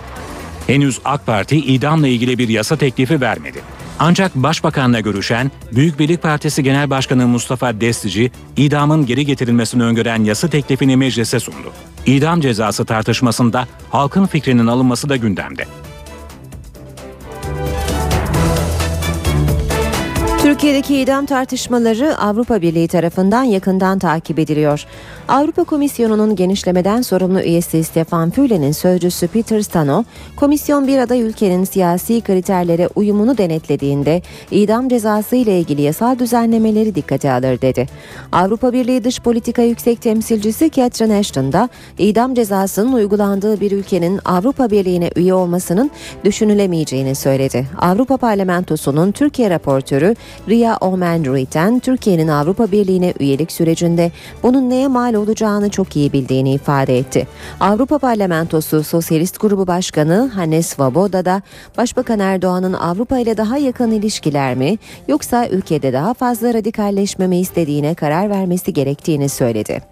Henüz AK Parti idamla ilgili bir yasa teklifi vermedi. Ancak Başbakanla görüşen Büyük Birlik Partisi Genel Başkanı Mustafa Destici, idamın geri getirilmesini öngören yasa teklifini meclise sundu. İdam cezası tartışmasında halkın fikrinin alınması da gündemde. Türkiye'deki idam tartışmaları Avrupa Birliği tarafından yakından takip ediliyor. Avrupa Komisyonu'nun genişlemeden sorumlu üyesi Stefan Füle'nin sözcüsü Peter Stano, komisyon bir aday ülkenin siyasi kriterlere uyumunu denetlediğinde idam cezası ile ilgili yasal düzenlemeleri dikkate alır dedi. Avrupa Birliği Dış Politika Yüksek Temsilcisi Catherine Ashton da idam cezasının uygulandığı bir ülkenin Avrupa Birliği'ne üye olmasının düşünülemeyeceğini söyledi. Avrupa Parlamentosu'nun Türkiye raportörü Ria Omen Ruiten, Türkiye'nin Avrupa Birliği'ne üyelik sürecinde bunun neye mal olacağını çok iyi bildiğini ifade etti. Avrupa Parlamentosu Sosyalist Grubu Başkanı Hannes Svoboda da Başbakan Erdoğan'ın Avrupa ile daha yakın ilişkiler mi yoksa ülkede daha fazla radikalleşme mi istediğine karar vermesi gerektiğini söyledi.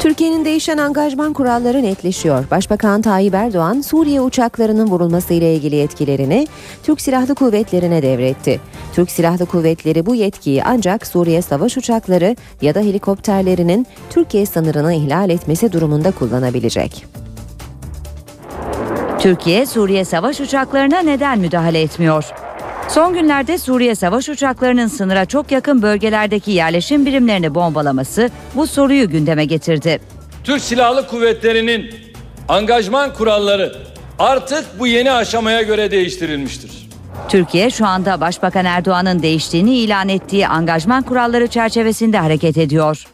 Türkiye'nin değişen angajman kuralları netleşiyor. Başbakan Tayyip Erdoğan, Suriye uçaklarının vurulması ile ilgili yetkilerini Türk Silahlı Kuvvetleri'ne devretti. Türk Silahlı Kuvvetleri bu yetkiyi ancak Suriye savaş uçakları ya da helikopterlerinin Türkiye sınırını ihlal etmesi durumunda kullanabilecek. Türkiye, Suriye savaş uçaklarına neden müdahale etmiyor? Son günlerde Suriye savaş uçaklarının sınıra çok yakın bölgelerdeki yerleşim birimlerini bombalaması bu soruyu gündeme getirdi. Türk Silahlı Kuvvetleri'nin angajman kuralları artık bu yeni aşamaya göre değiştirilmiştir. Türkiye şu anda Başbakan Erdoğan'ın değiştiğini ilan ettiği angajman kuralları çerçevesinde hareket ediyor.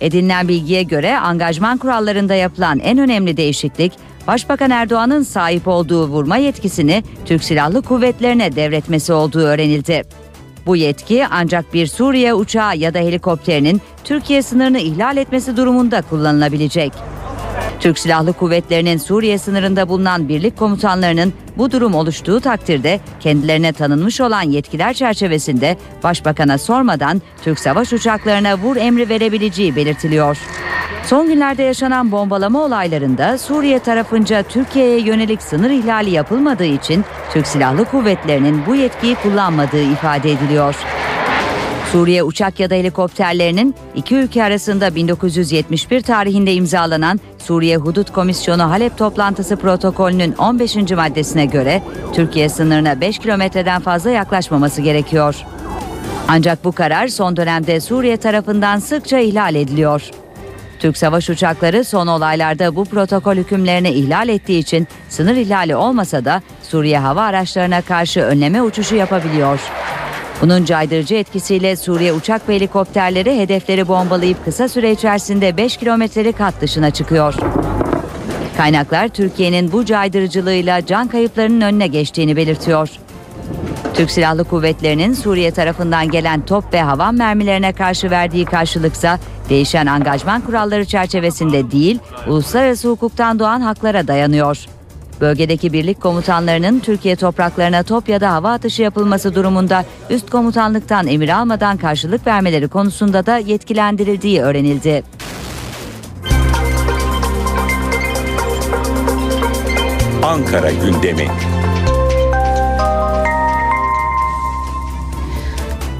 Edinilen bilgiye göre angajman kurallarında yapılan en önemli değişiklik Başbakan Erdoğan'ın sahip olduğu vurma yetkisini Türk Silahlı Kuvvetlerine devretmesi olduğu öğrenildi. Bu yetki ancak bir Suriye uçağı ya da helikopterinin Türkiye sınırını ihlal etmesi durumunda kullanılabilecek. Türk Silahlı Kuvvetleri'nin Suriye sınırında bulunan birlik komutanlarının bu durum oluştuğu takdirde kendilerine tanınmış olan yetkiler çerçevesinde Başbakan'a sormadan Türk savaş uçaklarına vur emri verebileceği belirtiliyor. Son günlerde yaşanan bombalama olaylarında Suriye tarafınca Türkiye'ye yönelik sınır ihlali yapılmadığı için Türk Silahlı Kuvvetleri'nin bu yetkiyi kullanmadığı ifade ediliyor. Suriye uçak ya da helikopterlerinin iki ülke arasında 1971 tarihinde imzalanan Suriye Hudut Komisyonu Halep toplantısı protokolünün 15. maddesine göre Türkiye sınırına 5 kilometreden fazla yaklaşmaması gerekiyor. Ancak bu karar son dönemde Suriye tarafından sıkça ihlal ediliyor. Türk savaş uçakları son olaylarda bu protokol hükümlerini ihlal ettiği için sınır ihlali olmasa da Suriye hava araçlarına karşı önleme uçuşu yapabiliyor. Bunun caydırıcı etkisiyle Suriye uçak ve helikopterleri hedefleri bombalayıp kısa süre içerisinde 5 kilometrelik hat dışına çıkıyor. Kaynaklar Türkiye'nin bu caydırıcılığıyla can kayıplarının önüne geçtiğini belirtiyor. Türk Silahlı Kuvvetleri'nin Suriye tarafından gelen top ve hava mermilerine karşı verdiği karşılıksa değişen angajman kuralları çerçevesinde değil, uluslararası hukuktan doğan haklara dayanıyor. Bölgedeki birlik komutanlarının Türkiye topraklarına top ya da hava atışı yapılması durumunda üst komutanlıktan emir almadan karşılık vermeleri konusunda da yetkilendirildiği öğrenildi. Ankara gündemi.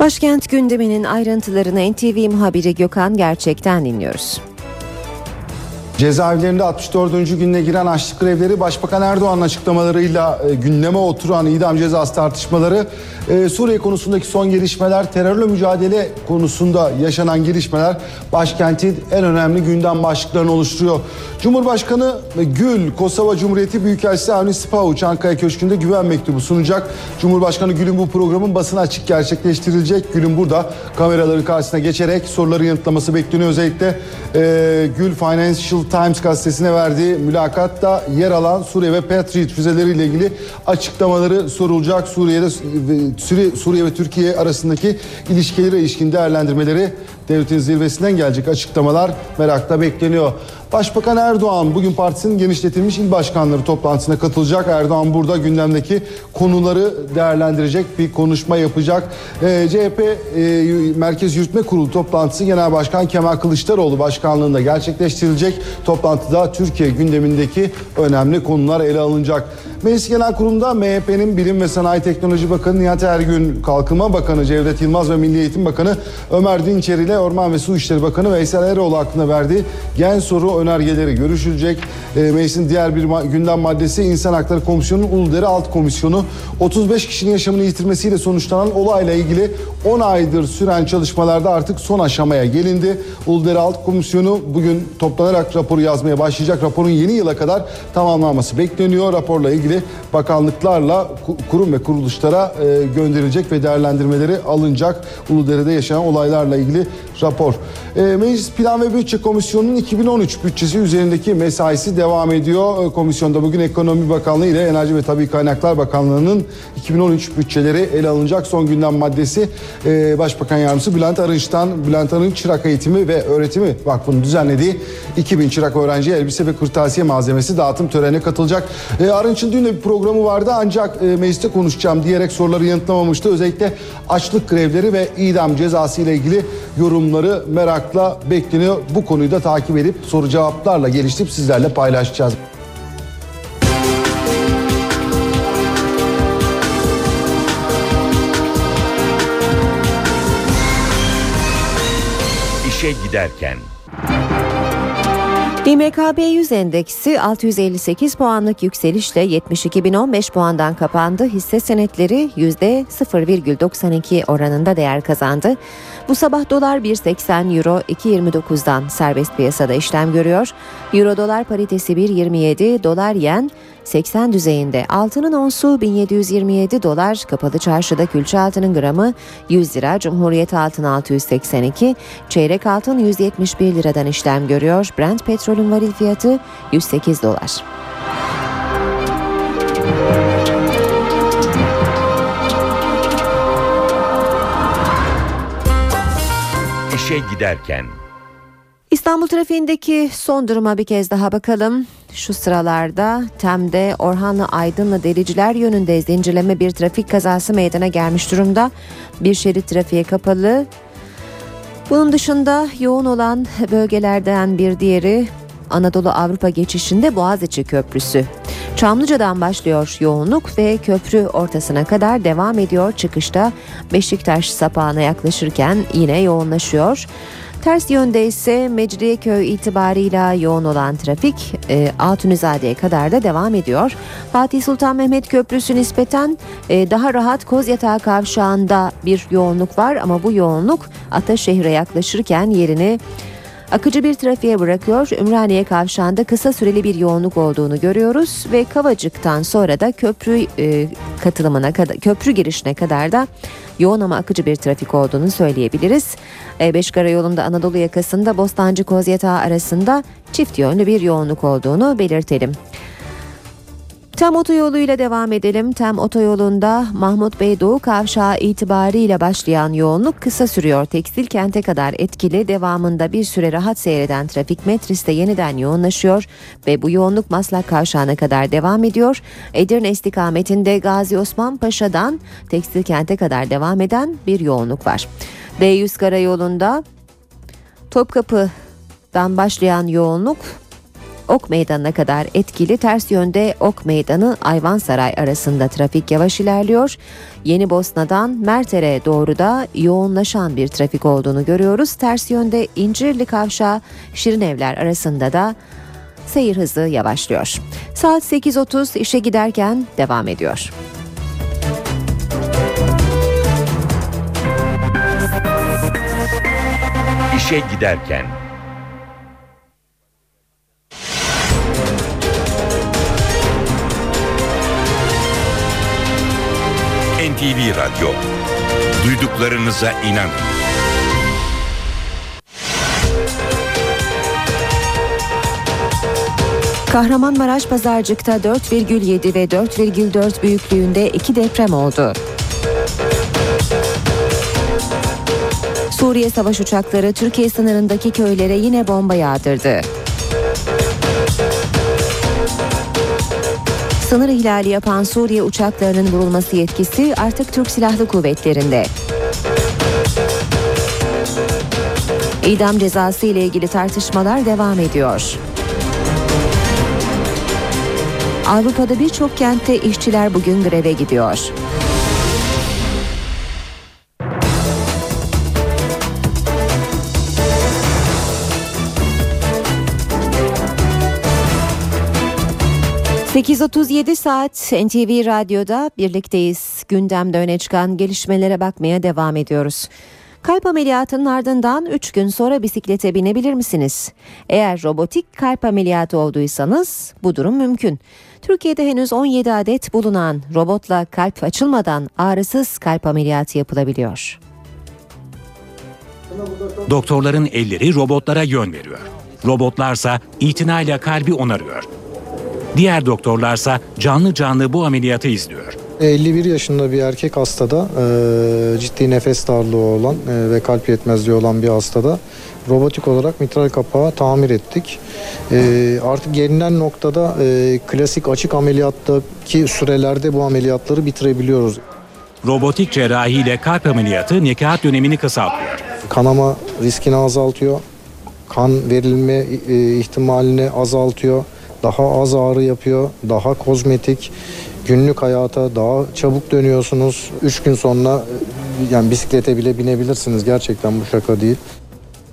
Başkent gündeminin ayrıntılarını NTV muhabiri Gökhan Gerçek'ten dinliyoruz. Cezaevlerinde 64. gününe giren açlık grevleri Başbakan Erdoğan'ın açıklamalarıyla e, gündeme oturan idam cezası tartışmaları e, Suriye konusundaki son gelişmeler terörle mücadele konusunda yaşanan gelişmeler başkentin en önemli gündem başlıklarını oluşturuyor. Cumhurbaşkanı Gül Kosova Cumhuriyeti Büyükelçisi Avni Spavuç Ankara Köşkü'nde güven mektubu sunacak. Cumhurbaşkanı Gül'ün bu programın basına açık gerçekleştirilecek. Gül'ün burada kameraların karşısına geçerek soruları yanıtlaması bekleniyor. Özellikle e, Gül Financial Times gazetesine verdiği mülakatta yer alan Suriye ve Patriot füzeleriyle ilgili açıklamaları sorulacak. Suriye'de Suriye, Suriye ve Türkiye arasındaki ilişkileri ilişkin değerlendirmeleri devletin zirvesinden gelecek açıklamalar merakla bekleniyor. Başbakan Erdoğan bugün partisinin genişletilmiş il başkanları toplantısına katılacak. Erdoğan burada gündemdeki konuları değerlendirecek bir konuşma yapacak. Ee, CHP e, Merkez Yürütme Kurulu toplantısı Genel Başkan Kemal Kılıçdaroğlu başkanlığında gerçekleştirilecek. Toplantıda Türkiye gündemindeki önemli konular ele alınacak. Meclis Genel Kurulu'nda MHP'nin Bilim ve Sanayi Teknoloji Bakanı Nihat Ergün, Kalkınma Bakanı Cevdet Yılmaz ve Milli Eğitim Bakanı Ömer Dinçer ile Orman ve Su İşleri Bakanı Veysel Eroğlu hakkında verdiği gen soru önergeleri görüşülecek. E, meclisin diğer bir ma- gündem maddesi İnsan Hakları Komisyonu'nun Uludere Alt Komisyonu 35 kişinin yaşamını yitirmesiyle sonuçlanan olayla ilgili 10 aydır süren çalışmalarda artık son aşamaya gelindi. Uludere Alt Komisyonu bugün toplanarak raporu yazmaya başlayacak. Raporun yeni yıla kadar tamamlanması bekleniyor. Raporla ilgili bakanlıklarla ku- kurum ve kuruluşlara e, gönderilecek ve değerlendirmeleri alınacak. Uludere'de yaşanan olaylarla ilgili rapor. E, Meclis Plan ve Bütçe Komisyonu'nun 2013 bütçesi üzerindeki mesaisi devam ediyor. E, Komisyonda bugün Ekonomi Bakanlığı ile Enerji ve Tabii Kaynaklar Bakanlığı'nın 2013 bütçeleri ele alınacak. Son gündem maddesi Başbakan Yardımcısı Bülent Arınç'tan Bülent Arınç Çırak Eğitimi ve Öğretimi Vakfı'nın düzenlediği 2000 çırak öğrenciye elbise ve kırtasiye malzemesi dağıtım törenine katılacak. Arınç'ın dün de bir programı vardı ancak e, mecliste konuşacağım diyerek soruları yanıtlamamıştı. Özellikle açlık grevleri ve idam cezası ile ilgili yorumları merakla bekleniyor. Bu konuyu da takip edip soru cevaplarla geliştirip sizlerle paylaşacağız. İşe giderken. İMKB 100 endeksi 658 puanlık yükselişle 72.015 puandan kapandı. Hisse senetleri %0,92 oranında değer kazandı. Bu sabah dolar 1.80 euro 2.29'dan serbest piyasada işlem görüyor. Euro dolar paritesi 1.27 dolar yen 80 düzeyinde. Altının onsu 1727 dolar. Kapalı çarşıda külçe altının gramı 100 lira. Cumhuriyet altın 682. Çeyrek altın 171 liradan işlem görüyor. Brent petrolün varil fiyatı 108 dolar. İşe giderken. İstanbul trafiğindeki son duruma bir kez daha bakalım. Şu sıralarda Tem'de Orhanlı Aydınlı Deliciler yönünde zincirleme bir trafik kazası meydana gelmiş durumda. Bir şerit trafiğe kapalı. Bunun dışında yoğun olan bölgelerden bir diğeri Anadolu Avrupa geçişinde Boğaziçi Köprüsü. Çamlıca'dan başlıyor yoğunluk ve köprü ortasına kadar devam ediyor. Çıkışta Beşiktaş sapağına yaklaşırken yine yoğunlaşıyor. Ters yönde ise Mecidiyeköy itibarıyla yoğun olan trafik e, Altunizade'ye kadar da devam ediyor. Fatih Sultan Mehmet Köprüsü nispeten e, daha rahat Kozyatağı kavşağında bir yoğunluk var ama bu yoğunluk Ataşehir'e yaklaşırken yerini akıcı bir trafiğe bırakıyor. Ümraniye kavşağında kısa süreli bir yoğunluk olduğunu görüyoruz ve Kavacık'tan sonra da köprü e, katılımına kadar köprü girişine kadar da yoğun ama akıcı bir trafik olduğunu söyleyebiliriz. E5 karayolunda Anadolu yakasında Bostancı Kozyatağı arasında çift yönlü bir yoğunluk olduğunu belirtelim. Tem otoyoluyla devam edelim. Tem otoyolunda Mahmut Bey Doğu Kavşağı itibariyle başlayan yoğunluk kısa sürüyor. Tekstil kente kadar etkili. Devamında bir süre rahat seyreden trafik metriste yeniden yoğunlaşıyor ve bu yoğunluk Maslak Kavşağı'na kadar devam ediyor. Edirne istikametinde Gazi Osman Paşa'dan Tekstil kente kadar devam eden bir yoğunluk var. D100 karayolunda Topkapı'dan başlayan yoğunluk Ok Meydanı'na kadar etkili ters yönde Ok Meydanı Ayvansaray arasında trafik yavaş ilerliyor. Yeni Bosna'dan Merter'e doğru da yoğunlaşan bir trafik olduğunu görüyoruz. Ters yönde İncirli Kavşağı Şirin Evler arasında da seyir hızı yavaşlıyor. Saat 8.30 işe giderken devam ediyor. İşe giderken NTV Radyo duyduklarınıza inanın. Kahramanmaraş Pazarcık'ta 4,7 ve 4,4 büyüklüğünde iki deprem oldu. Suriye savaş uçakları Türkiye sınırındaki köylere yine bomba yağdırdı. Sınır ihlali yapan Suriye uçaklarının vurulması yetkisi artık Türk Silahlı Kuvvetleri'nde. İdam cezası ile ilgili tartışmalar devam ediyor. Avrupa'da birçok kentte işçiler bugün greve gidiyor. ...8.37 saat NTV Radyo'da birlikteyiz. Gündemde öne çıkan gelişmelere bakmaya devam ediyoruz. Kalp ameliyatının ardından 3 gün sonra bisiklete binebilir misiniz? Eğer robotik kalp ameliyatı olduysanız bu durum mümkün. Türkiye'de henüz 17 adet bulunan robotla kalp açılmadan ağrısız kalp ameliyatı yapılabiliyor. Doktorların elleri robotlara yön veriyor. Robotlarsa itinayla kalbi onarıyor. Diğer doktorlarsa canlı canlı bu ameliyatı izliyor. 51 yaşında bir erkek hastada e, ciddi nefes darlığı olan e, ve kalp yetmezliği olan bir hastada robotik olarak mitral kapağı tamir ettik. E, artık gelinen noktada e, klasik açık ameliyattaki sürelerde bu ameliyatları bitirebiliyoruz. Robotik cerrahi ile kalp ameliyatı nekaat dönemini kısaltıyor. Kanama riskini azaltıyor. Kan verilme e, ihtimalini azaltıyor. Daha az ağrı yapıyor. Daha kozmetik günlük hayata daha çabuk dönüyorsunuz. Üç gün sonra e, yani bisiklete bile binebilirsiniz. Gerçekten bu şaka değil.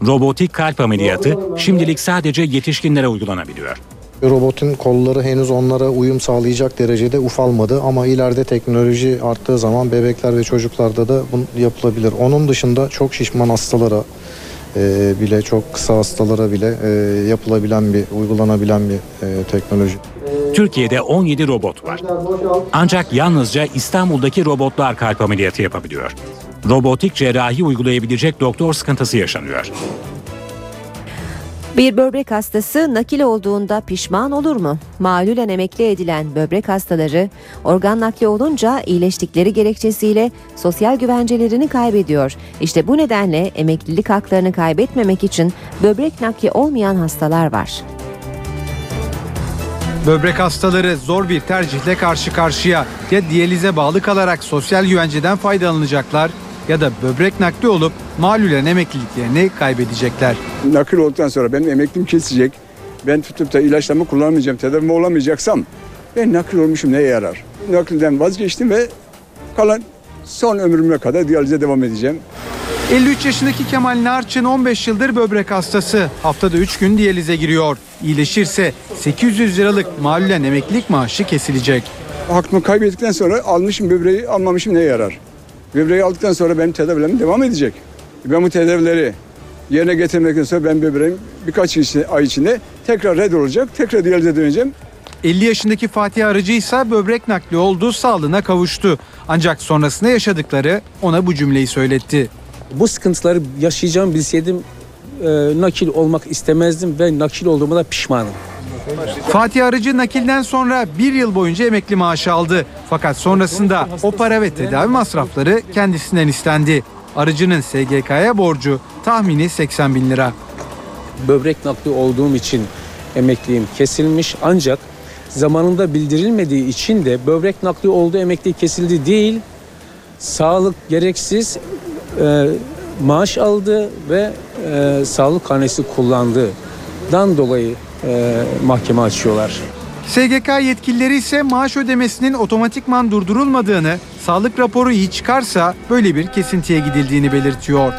Robotik kalp ameliyatı şimdilik sadece yetişkinlere uygulanabiliyor. Robotun kolları henüz onlara uyum sağlayacak derecede ufalmadı ama ileride teknoloji arttığı zaman bebekler ve çocuklarda da bu yapılabilir. Onun dışında çok şişman hastalara e, bile çok kısa hastalara bile e, yapılabilen bir uygulanabilen bir e, teknoloji. Türkiye'de 17 robot var. Ancak yalnızca İstanbul'daki robotlar kalp ameliyatı yapabiliyor. Robotik cerrahi uygulayabilecek doktor sıkıntısı yaşanıyor. Bir böbrek hastası nakil olduğunda pişman olur mu? Malulen emekli edilen böbrek hastaları organ nakli olunca iyileştikleri gerekçesiyle sosyal güvencelerini kaybediyor. İşte bu nedenle emeklilik haklarını kaybetmemek için böbrek nakli olmayan hastalar var. Böbrek hastaları zor bir tercihle karşı karşıya. Ya diyalize bağlı kalarak sosyal güvenceden faydalanacaklar ya da böbrek nakli olup malulen emekliliklerini kaybedecekler. Nakil olduktan sonra benim emeklim kesecek. Ben tutup da ilaçlama kullanmayacağım, tedavi olamayacaksam ben nakil olmuşum neye yarar? Nakilden vazgeçtim ve kalan son ömrüme kadar diyalize devam edeceğim. 53 yaşındaki Kemal Narçın 15 yıldır böbrek hastası. Haftada 3 gün diyalize giriyor. İyileşirse 800 liralık malulen emeklilik maaşı kesilecek. Hakkımı kaybettikten sonra almışım böbreği almamışım neye yarar? Böbreği aldıktan sonra benim tedavilerim devam edecek. Ben bu tedavileri yerine getirmekten sonra ben böbreğim birkaç ay içinde tekrar red olacak. Tekrar diyalize döneceğim. 50 yaşındaki Fatih Arıcı ise böbrek nakli oldu, sağlığına kavuştu. Ancak sonrasında yaşadıkları ona bu cümleyi söyletti. Bu sıkıntıları yaşayacağımı bilseydim e, nakil olmak istemezdim ve nakil olduğuma da pişmanım. Fatih Arıcı nakilden sonra bir yıl boyunca emekli maaşı aldı. Fakat sonrasında o para ve tedavi masrafları kendisinden istendi. Arıcının SGK'ya borcu tahmini 80 bin lira. Böbrek nakli olduğum için emekliliğim kesilmiş ancak zamanında bildirilmediği için de böbrek nakli olduğu emekli kesildi değil, sağlık gereksiz e, maaş aldı ve e, sağlık karnesi kullandığından dolayı e, mahkeme açıyorlar. SGK yetkilileri ise maaş ödemesinin otomatikman durdurulmadığını, sağlık raporu iyi çıkarsa böyle bir kesintiye gidildiğini belirtiyor.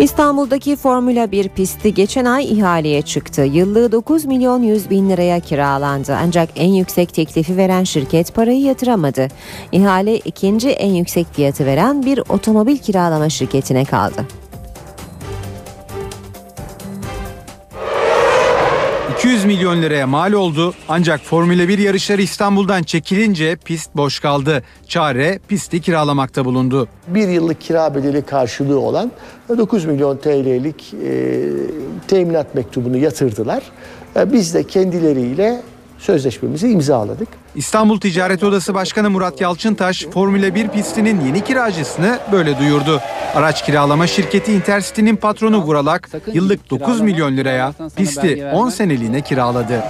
İstanbul'daki Formula 1 pisti geçen ay ihaleye çıktı. Yıllığı 9 milyon 100 bin liraya kiralandı. Ancak en yüksek teklifi veren şirket parayı yatıramadı. İhale ikinci en yüksek fiyatı veren bir otomobil kiralama şirketine kaldı. Milyon liraya mal oldu ancak Formula 1 yarışları İstanbul'dan çekilince pist boş kaldı. Çare pisti kiralamakta bulundu. Bir yıllık kira bedeli karşılığı olan 9 milyon TL'lik e, teminat mektubunu yatırdılar. E, biz de kendileriyle sözleşmemizi imzaladık. İstanbul Ticaret Odası Başkanı Murat Yalçıntaş Formula 1 pistinin yeni kiracısını böyle duyurdu. Araç kiralama şirketi Intercity'nin patronu Vuralak yıllık 9 milyon liraya pisti 10 seneliğine kiraladı.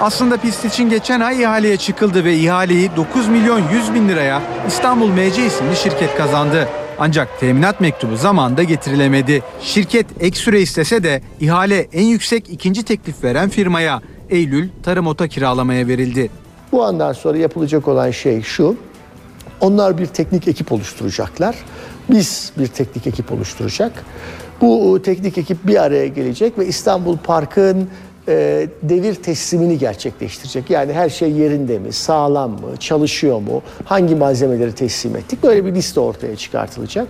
Aslında pist için geçen ay ihaleye çıkıldı ve ihaleyi 9 milyon 100 bin liraya İstanbul MC isimli şirket kazandı. Ancak teminat mektubu zamanında getirilemedi. Şirket ek süre istese de ihale en yüksek ikinci teklif veren firmaya Eylül Tarım Ota kiralamaya verildi. Bu andan sonra yapılacak olan şey şu. Onlar bir teknik ekip oluşturacaklar. Biz bir teknik ekip oluşturacak. Bu teknik ekip bir araya gelecek ve İstanbul Park'ın e, devir teslimini gerçekleştirecek. Yani her şey yerinde mi, sağlam mı, çalışıyor mu, hangi malzemeleri teslim ettik böyle bir liste ortaya çıkartılacak.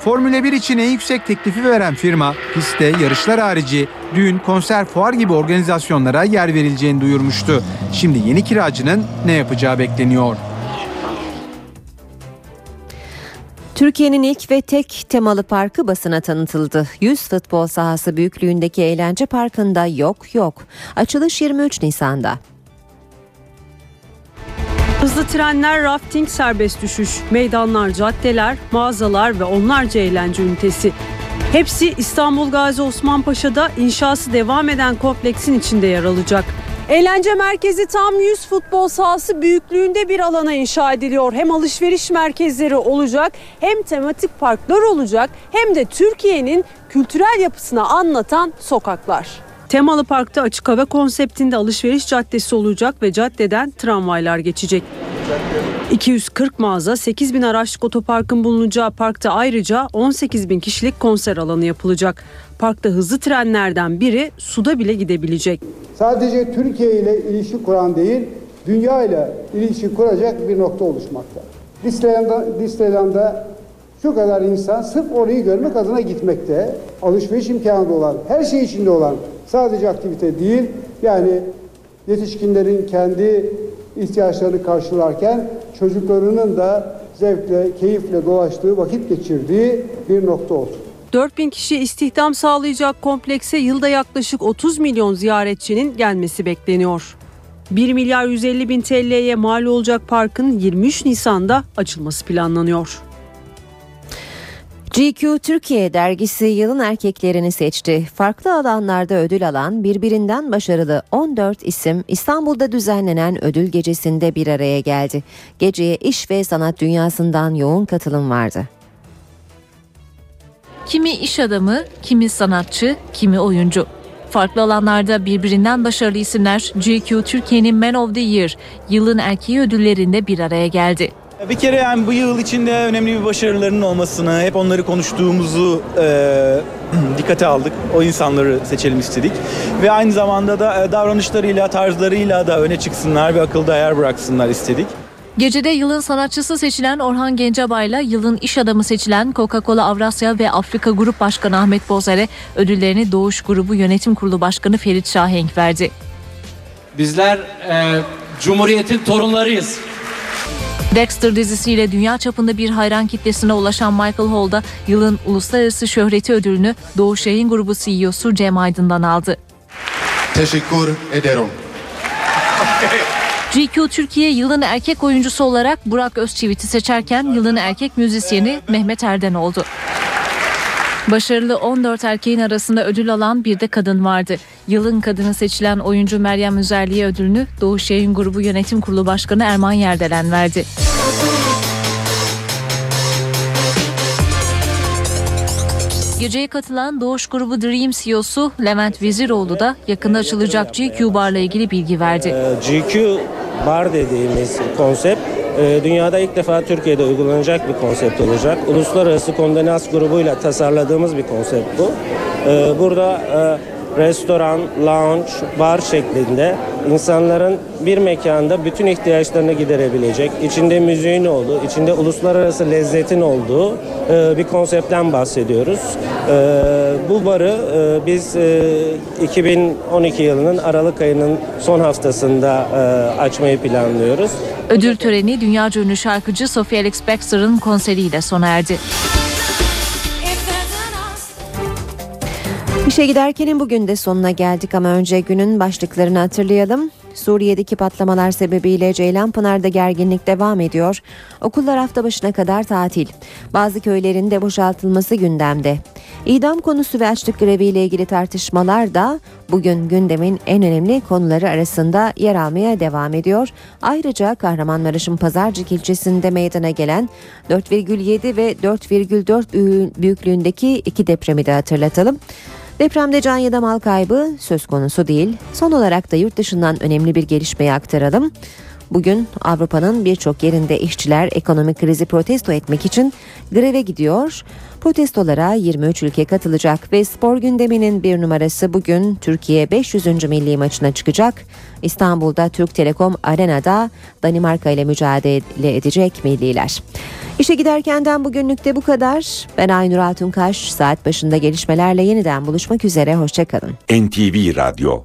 Formula 1 için en yüksek teklifi veren firma pistte yarışlar harici düğün, konser, fuar gibi organizasyonlara yer verileceğini duyurmuştu. Şimdi yeni kiracının ne yapacağı bekleniyor. Türkiye'nin ilk ve tek temalı parkı basına tanıtıldı. 100 futbol sahası büyüklüğündeki eğlence parkında yok yok. Açılış 23 Nisan'da. Hızlı trenler, rafting, serbest düşüş, meydanlar, caddeler, mağazalar ve onlarca eğlence ünitesi. Hepsi İstanbul Gazi Osman Paşa'da inşası devam eden kompleksin içinde yer alacak. Eğlence merkezi tam 100 futbol sahası büyüklüğünde bir alana inşa ediliyor. Hem alışveriş merkezleri olacak, hem tematik parklar olacak, hem de Türkiye'nin kültürel yapısını anlatan sokaklar. Temalı parkta açık hava konseptinde alışveriş caddesi olacak ve caddeden tramvaylar geçecek. 240 mağaza, 8 bin araçlık otoparkın bulunacağı parkta ayrıca 18 bin kişilik konser alanı yapılacak. Parkta hızlı trenlerden biri suda bile gidebilecek. Sadece Türkiye ile ilişki kuran değil, dünya ile ilişki kuracak bir nokta oluşmakta. Disneyland'da, Disneyland'da şu kadar insan sırf orayı görmek adına gitmekte. Alışveriş imkanı olan, her şey içinde olan sadece aktivite değil, yani yetişkinlerin kendi ihtiyaçlarını karşılarken çocuklarının da zevkle, keyifle dolaştığı, vakit geçirdiği bir nokta oldu. 4000 kişi istihdam sağlayacak komplekse yılda yaklaşık 30 milyon ziyaretçinin gelmesi bekleniyor. 1 milyar 150 bin TL'ye mal olacak parkın 23 Nisan'da açılması planlanıyor. GQ Türkiye dergisi yılın erkeklerini seçti. Farklı alanlarda ödül alan birbirinden başarılı 14 isim İstanbul'da düzenlenen ödül gecesinde bir araya geldi. Geceye iş ve sanat dünyasından yoğun katılım vardı. Kimi iş adamı, kimi sanatçı, kimi oyuncu. Farklı alanlarda birbirinden başarılı isimler GQ Türkiye'nin Man of the Year, yılın erkeği ödüllerinde bir araya geldi. Bir kere yani bu yıl içinde önemli bir başarılarının olmasını, hep onları konuştuğumuzu e, dikkate aldık. O insanları seçelim istedik. Ve aynı zamanda da e, davranışlarıyla, tarzlarıyla da öne çıksınlar ve akılda yer bıraksınlar istedik. Gecede yılın sanatçısı seçilen Orhan Gencebay'la yılın iş adamı seçilen Coca-Cola Avrasya ve Afrika Grup Başkanı Ahmet Bozer'e ödüllerini Doğuş Grubu Yönetim Kurulu Başkanı Ferit Şahenk verdi. Bizler e, Cumhuriyet'in torunlarıyız. Dexter dizisiyle dünya çapında bir hayran kitlesine ulaşan Michael Hall da yılın uluslararası şöhreti ödülünü Doğuş Yayın Grubu CEO'su Cem Aydın'dan aldı. Teşekkür ederim. GQ Türkiye yılın erkek oyuncusu olarak Burak Özçivit'i seçerken yılın erkek müzisyeni Mehmet Erden oldu. Başarılı 14 erkeğin arasında ödül alan bir de kadın vardı. Yılın kadını seçilen oyuncu Meryem Üzerli'ye ödülünü Doğuş Yayın Grubu Yönetim Kurulu Başkanı Erman Yerdelen verdi. Geceye katılan Doğuş Grubu Dream CEO'su Levent Veziroğlu da yakında açılacak GQ Bar'la ilgili bilgi verdi. GQ Bar dediğimiz konsept e, dünyada ilk defa Türkiye'de uygulanacak bir konsept olacak. Uluslararası Kondenans grubuyla tasarladığımız bir konsept bu. E, Burada e, restoran, lounge, bar şeklinde insanların bir mekanda bütün ihtiyaçlarını giderebilecek, içinde müziğin olduğu, içinde uluslararası lezzetin olduğu e, bir konseptten bahsediyoruz. E, Bu barı e, biz e, 2012 yılının Aralık ayının son haftasında açmayı planlıyoruz. Ödül töreni dünyaca ünlü şarkıcı Sophie Alex Baxter'ın konseriyle sona erdi. İşe giderkenin bugün de sonuna geldik ama önce günün başlıklarını hatırlayalım. Suriye'deki patlamalar sebebiyle Ceylanpınar'da gerginlik devam ediyor. Okullar hafta başına kadar tatil. Bazı köylerin de boşaltılması gündemde. İdam konusu ve açlık greviyle ilgili tartışmalar da bugün gündemin en önemli konuları arasında yer almaya devam ediyor. Ayrıca Kahramanmaraş'ın Pazarcık ilçesinde meydana gelen 4,7 ve 4,4 büyüklüğündeki iki depremi de hatırlatalım. Depremde can ya da mal kaybı söz konusu değil. Son olarak da yurt dışından önemli bir gelişmeyi aktaralım. Bugün Avrupa'nın birçok yerinde işçiler ekonomik krizi protesto etmek için greve gidiyor. Protestolara 23 ülke katılacak ve spor gündeminin bir numarası bugün Türkiye 500. milli maçına çıkacak. İstanbul'da Türk Telekom Arena'da Danimarka ile mücadele edecek milliler. İşe giderkenden bugünlük de bu kadar. Ben Aynur Altunkaş. Saat başında gelişmelerle yeniden buluşmak üzere. Hoşçakalın. NTV Radyo